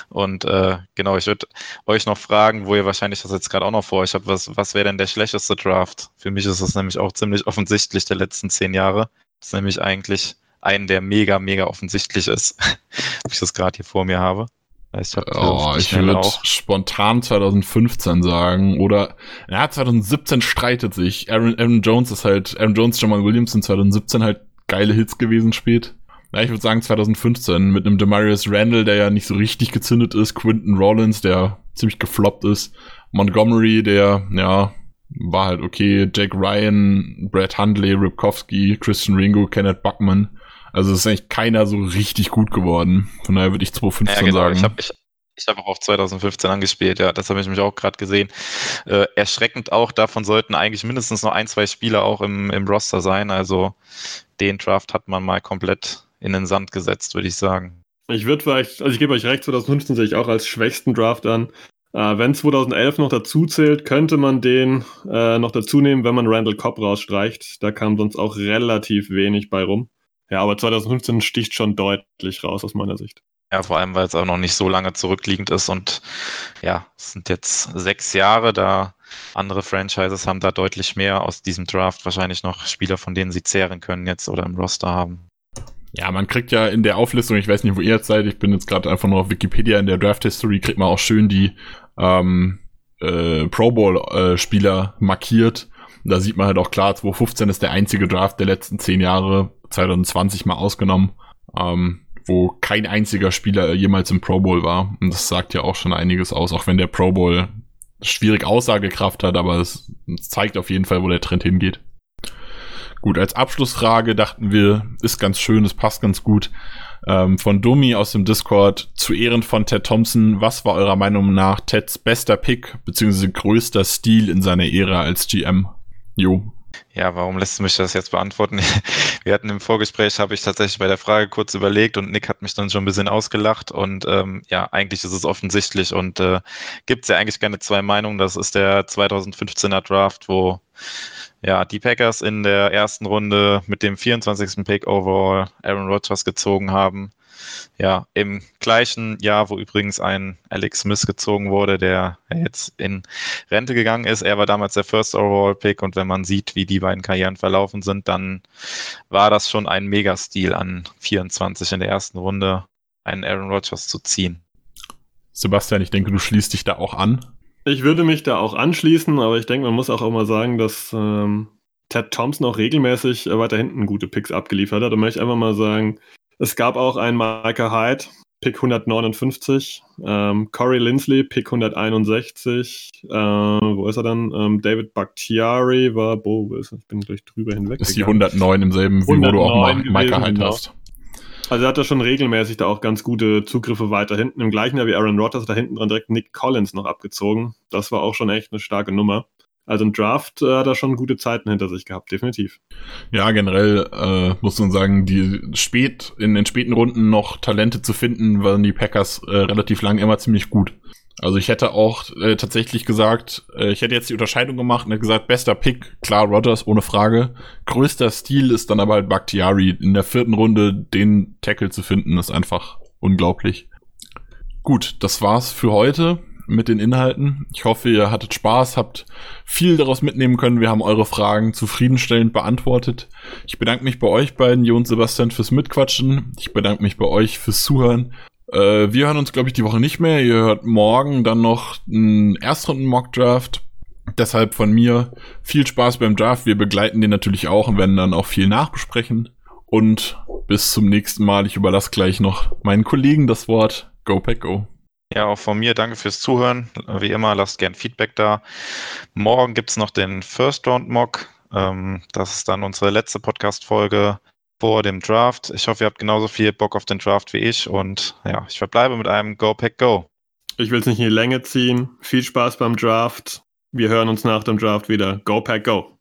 S2: Und äh, genau, ich würde euch noch fragen, wo ihr wahrscheinlich das jetzt gerade auch noch vor euch habt, was, was wäre denn der schlechteste Draft? Für mich ist das nämlich auch ziemlich offensichtlich der letzten zehn Jahre. Das ist nämlich eigentlich ein, der mega, mega offensichtlich ist, ob ich das gerade hier vor mir habe.
S1: Ich, oh, ich würde spontan 2015 sagen oder ja 2017 streitet sich. Aaron, Aaron Jones ist halt Aaron Jones, Jamal Williams in 2017 halt geile Hits gewesen spät. Ja, ich würde sagen 2015 mit einem Demarius Randall, der ja nicht so richtig gezündet ist, Quinton Rollins, der ziemlich gefloppt ist, Montgomery, der, ja, war halt okay, Jake Ryan, Brad Hundley, Ripkowski, Christian Ringo, Kenneth Buckman. Also es ist eigentlich keiner so richtig gut geworden. Von daher würde ich 2015 ja, genau. sagen.
S2: Ich habe ich, ich hab auch auf 2015 angespielt, ja, das habe ich mich auch gerade gesehen. Äh, erschreckend auch, davon sollten eigentlich mindestens noch ein, zwei Spieler auch im, im Roster sein. Also den Draft hat man mal komplett in den Sand gesetzt, würde ich sagen.
S3: Ich würde vielleicht, also ich gebe euch recht, 2015 sehe ich auch als schwächsten Draft an. Äh, wenn 2011 noch dazu zählt, könnte man den äh, noch dazu nehmen, wenn man Randall Cobb rausstreicht. Da kam sonst auch relativ wenig bei rum. Ja, aber 2015 sticht schon deutlich raus aus meiner Sicht.
S2: Ja, vor allem, weil es auch noch nicht so lange zurückliegend ist und ja, es sind jetzt sechs Jahre, da andere Franchises haben da deutlich mehr aus diesem Draft wahrscheinlich noch Spieler, von denen sie zehren können jetzt oder im Roster haben.
S1: Ja, man kriegt ja in der Auflistung, ich weiß nicht, wo ihr jetzt seid, ich bin jetzt gerade einfach nur auf Wikipedia, in der Draft History kriegt man auch schön die ähm, äh, Pro Bowl-Spieler äh, markiert. da sieht man halt auch klar, 2015 ist der einzige Draft der letzten zehn Jahre, 2020 mal ausgenommen, ähm, wo kein einziger Spieler jemals im Pro Bowl war. Und das sagt ja auch schon einiges aus, auch wenn der Pro Bowl schwierig Aussagekraft hat, aber es zeigt auf jeden Fall, wo der Trend hingeht. Gut, als Abschlussfrage dachten wir, ist ganz schön, es passt ganz gut. Ähm, von Domi aus dem Discord zu Ehren von Ted Thompson. Was war eurer Meinung nach Teds bester Pick bzw. größter Stil in seiner Ära als GM? Jo.
S2: Ja, warum lässt du mich das jetzt beantworten? Wir hatten im Vorgespräch, habe ich tatsächlich bei der Frage kurz überlegt und Nick hat mich dann schon ein bisschen ausgelacht und ähm, ja, eigentlich ist es offensichtlich und äh, gibt es ja eigentlich keine zwei Meinungen. Das ist der 2015er Draft, wo ja, die Packers in der ersten Runde mit dem 24. Pick overall Aaron Rodgers gezogen haben. Ja, im gleichen Jahr, wo übrigens ein Alex Smith gezogen wurde, der jetzt in Rente gegangen ist. Er war damals der First Overall Pick und wenn man sieht, wie die beiden Karrieren verlaufen sind, dann war das schon ein Megastil an 24 in der ersten Runde, einen Aaron Rodgers zu ziehen.
S1: Sebastian, ich denke, du schließt dich da auch an.
S3: Ich würde mich da auch anschließen, aber ich denke, man muss auch immer sagen, dass ähm, Ted Thompson auch regelmäßig äh, weiter hinten gute Picks abgeliefert hat. Da möchte ich einfach mal sagen, es gab auch einen Micah Hyde, Pick 159, ähm, Corey Lindsley, Pick 161, äh, wo ist er dann? Ähm, David Bakhtiari war, wo ist er? Ich bin gleich drüber hinweg.
S1: Ist die 109 im selben, wie wo du auch Micah Hyde genau. hast.
S3: Also er hat da schon regelmäßig da auch ganz gute Zugriffe weiter hinten. Im gleichen Jahr wie Aaron Rodgers da hinten dran direkt Nick Collins noch abgezogen. Das war auch schon echt eine starke Nummer. Also im Draft äh, hat er schon gute Zeiten hinter sich gehabt, definitiv.
S1: Ja, generell äh, muss man sagen, die spät in den späten Runden noch Talente zu finden, waren die Packers äh, relativ lang immer ziemlich gut. Also ich hätte auch äh, tatsächlich gesagt, äh, ich hätte jetzt die Unterscheidung gemacht und hätte gesagt, bester Pick, klar, Rogers, ohne Frage. Größter Stil ist dann aber halt Bakhtiari. In der vierten Runde den Tackle zu finden, ist einfach unglaublich. Gut, das war's für heute mit den Inhalten. Ich hoffe, ihr hattet Spaß, habt viel daraus mitnehmen können. Wir haben eure Fragen zufriedenstellend beantwortet. Ich bedanke mich bei euch beiden, Jo und Sebastian, fürs Mitquatschen. Ich bedanke mich bei euch fürs Zuhören. Äh, wir hören uns, glaube ich, die Woche nicht mehr. Ihr hört morgen dann noch einen Erstrunden-Mock-Draft. Deshalb von mir viel Spaß beim Draft. Wir begleiten den natürlich auch und werden dann auch viel nachbesprechen. Und bis zum nächsten Mal. Ich überlasse gleich noch meinen Kollegen das Wort. Go Pack Go.
S2: Ja, auch von mir danke fürs Zuhören. Wie immer, lasst gern Feedback da. Morgen gibt es noch den First Round Mock. Ähm, das ist dann unsere letzte Podcast-Folge vor dem Draft. Ich hoffe, ihr habt genauso viel Bock auf den Draft wie ich und ja, ich verbleibe mit einem Go Pack Go.
S3: Ich will es nicht in die Länge ziehen. Viel Spaß beim Draft. Wir hören uns nach dem Draft wieder. Go Pack Go.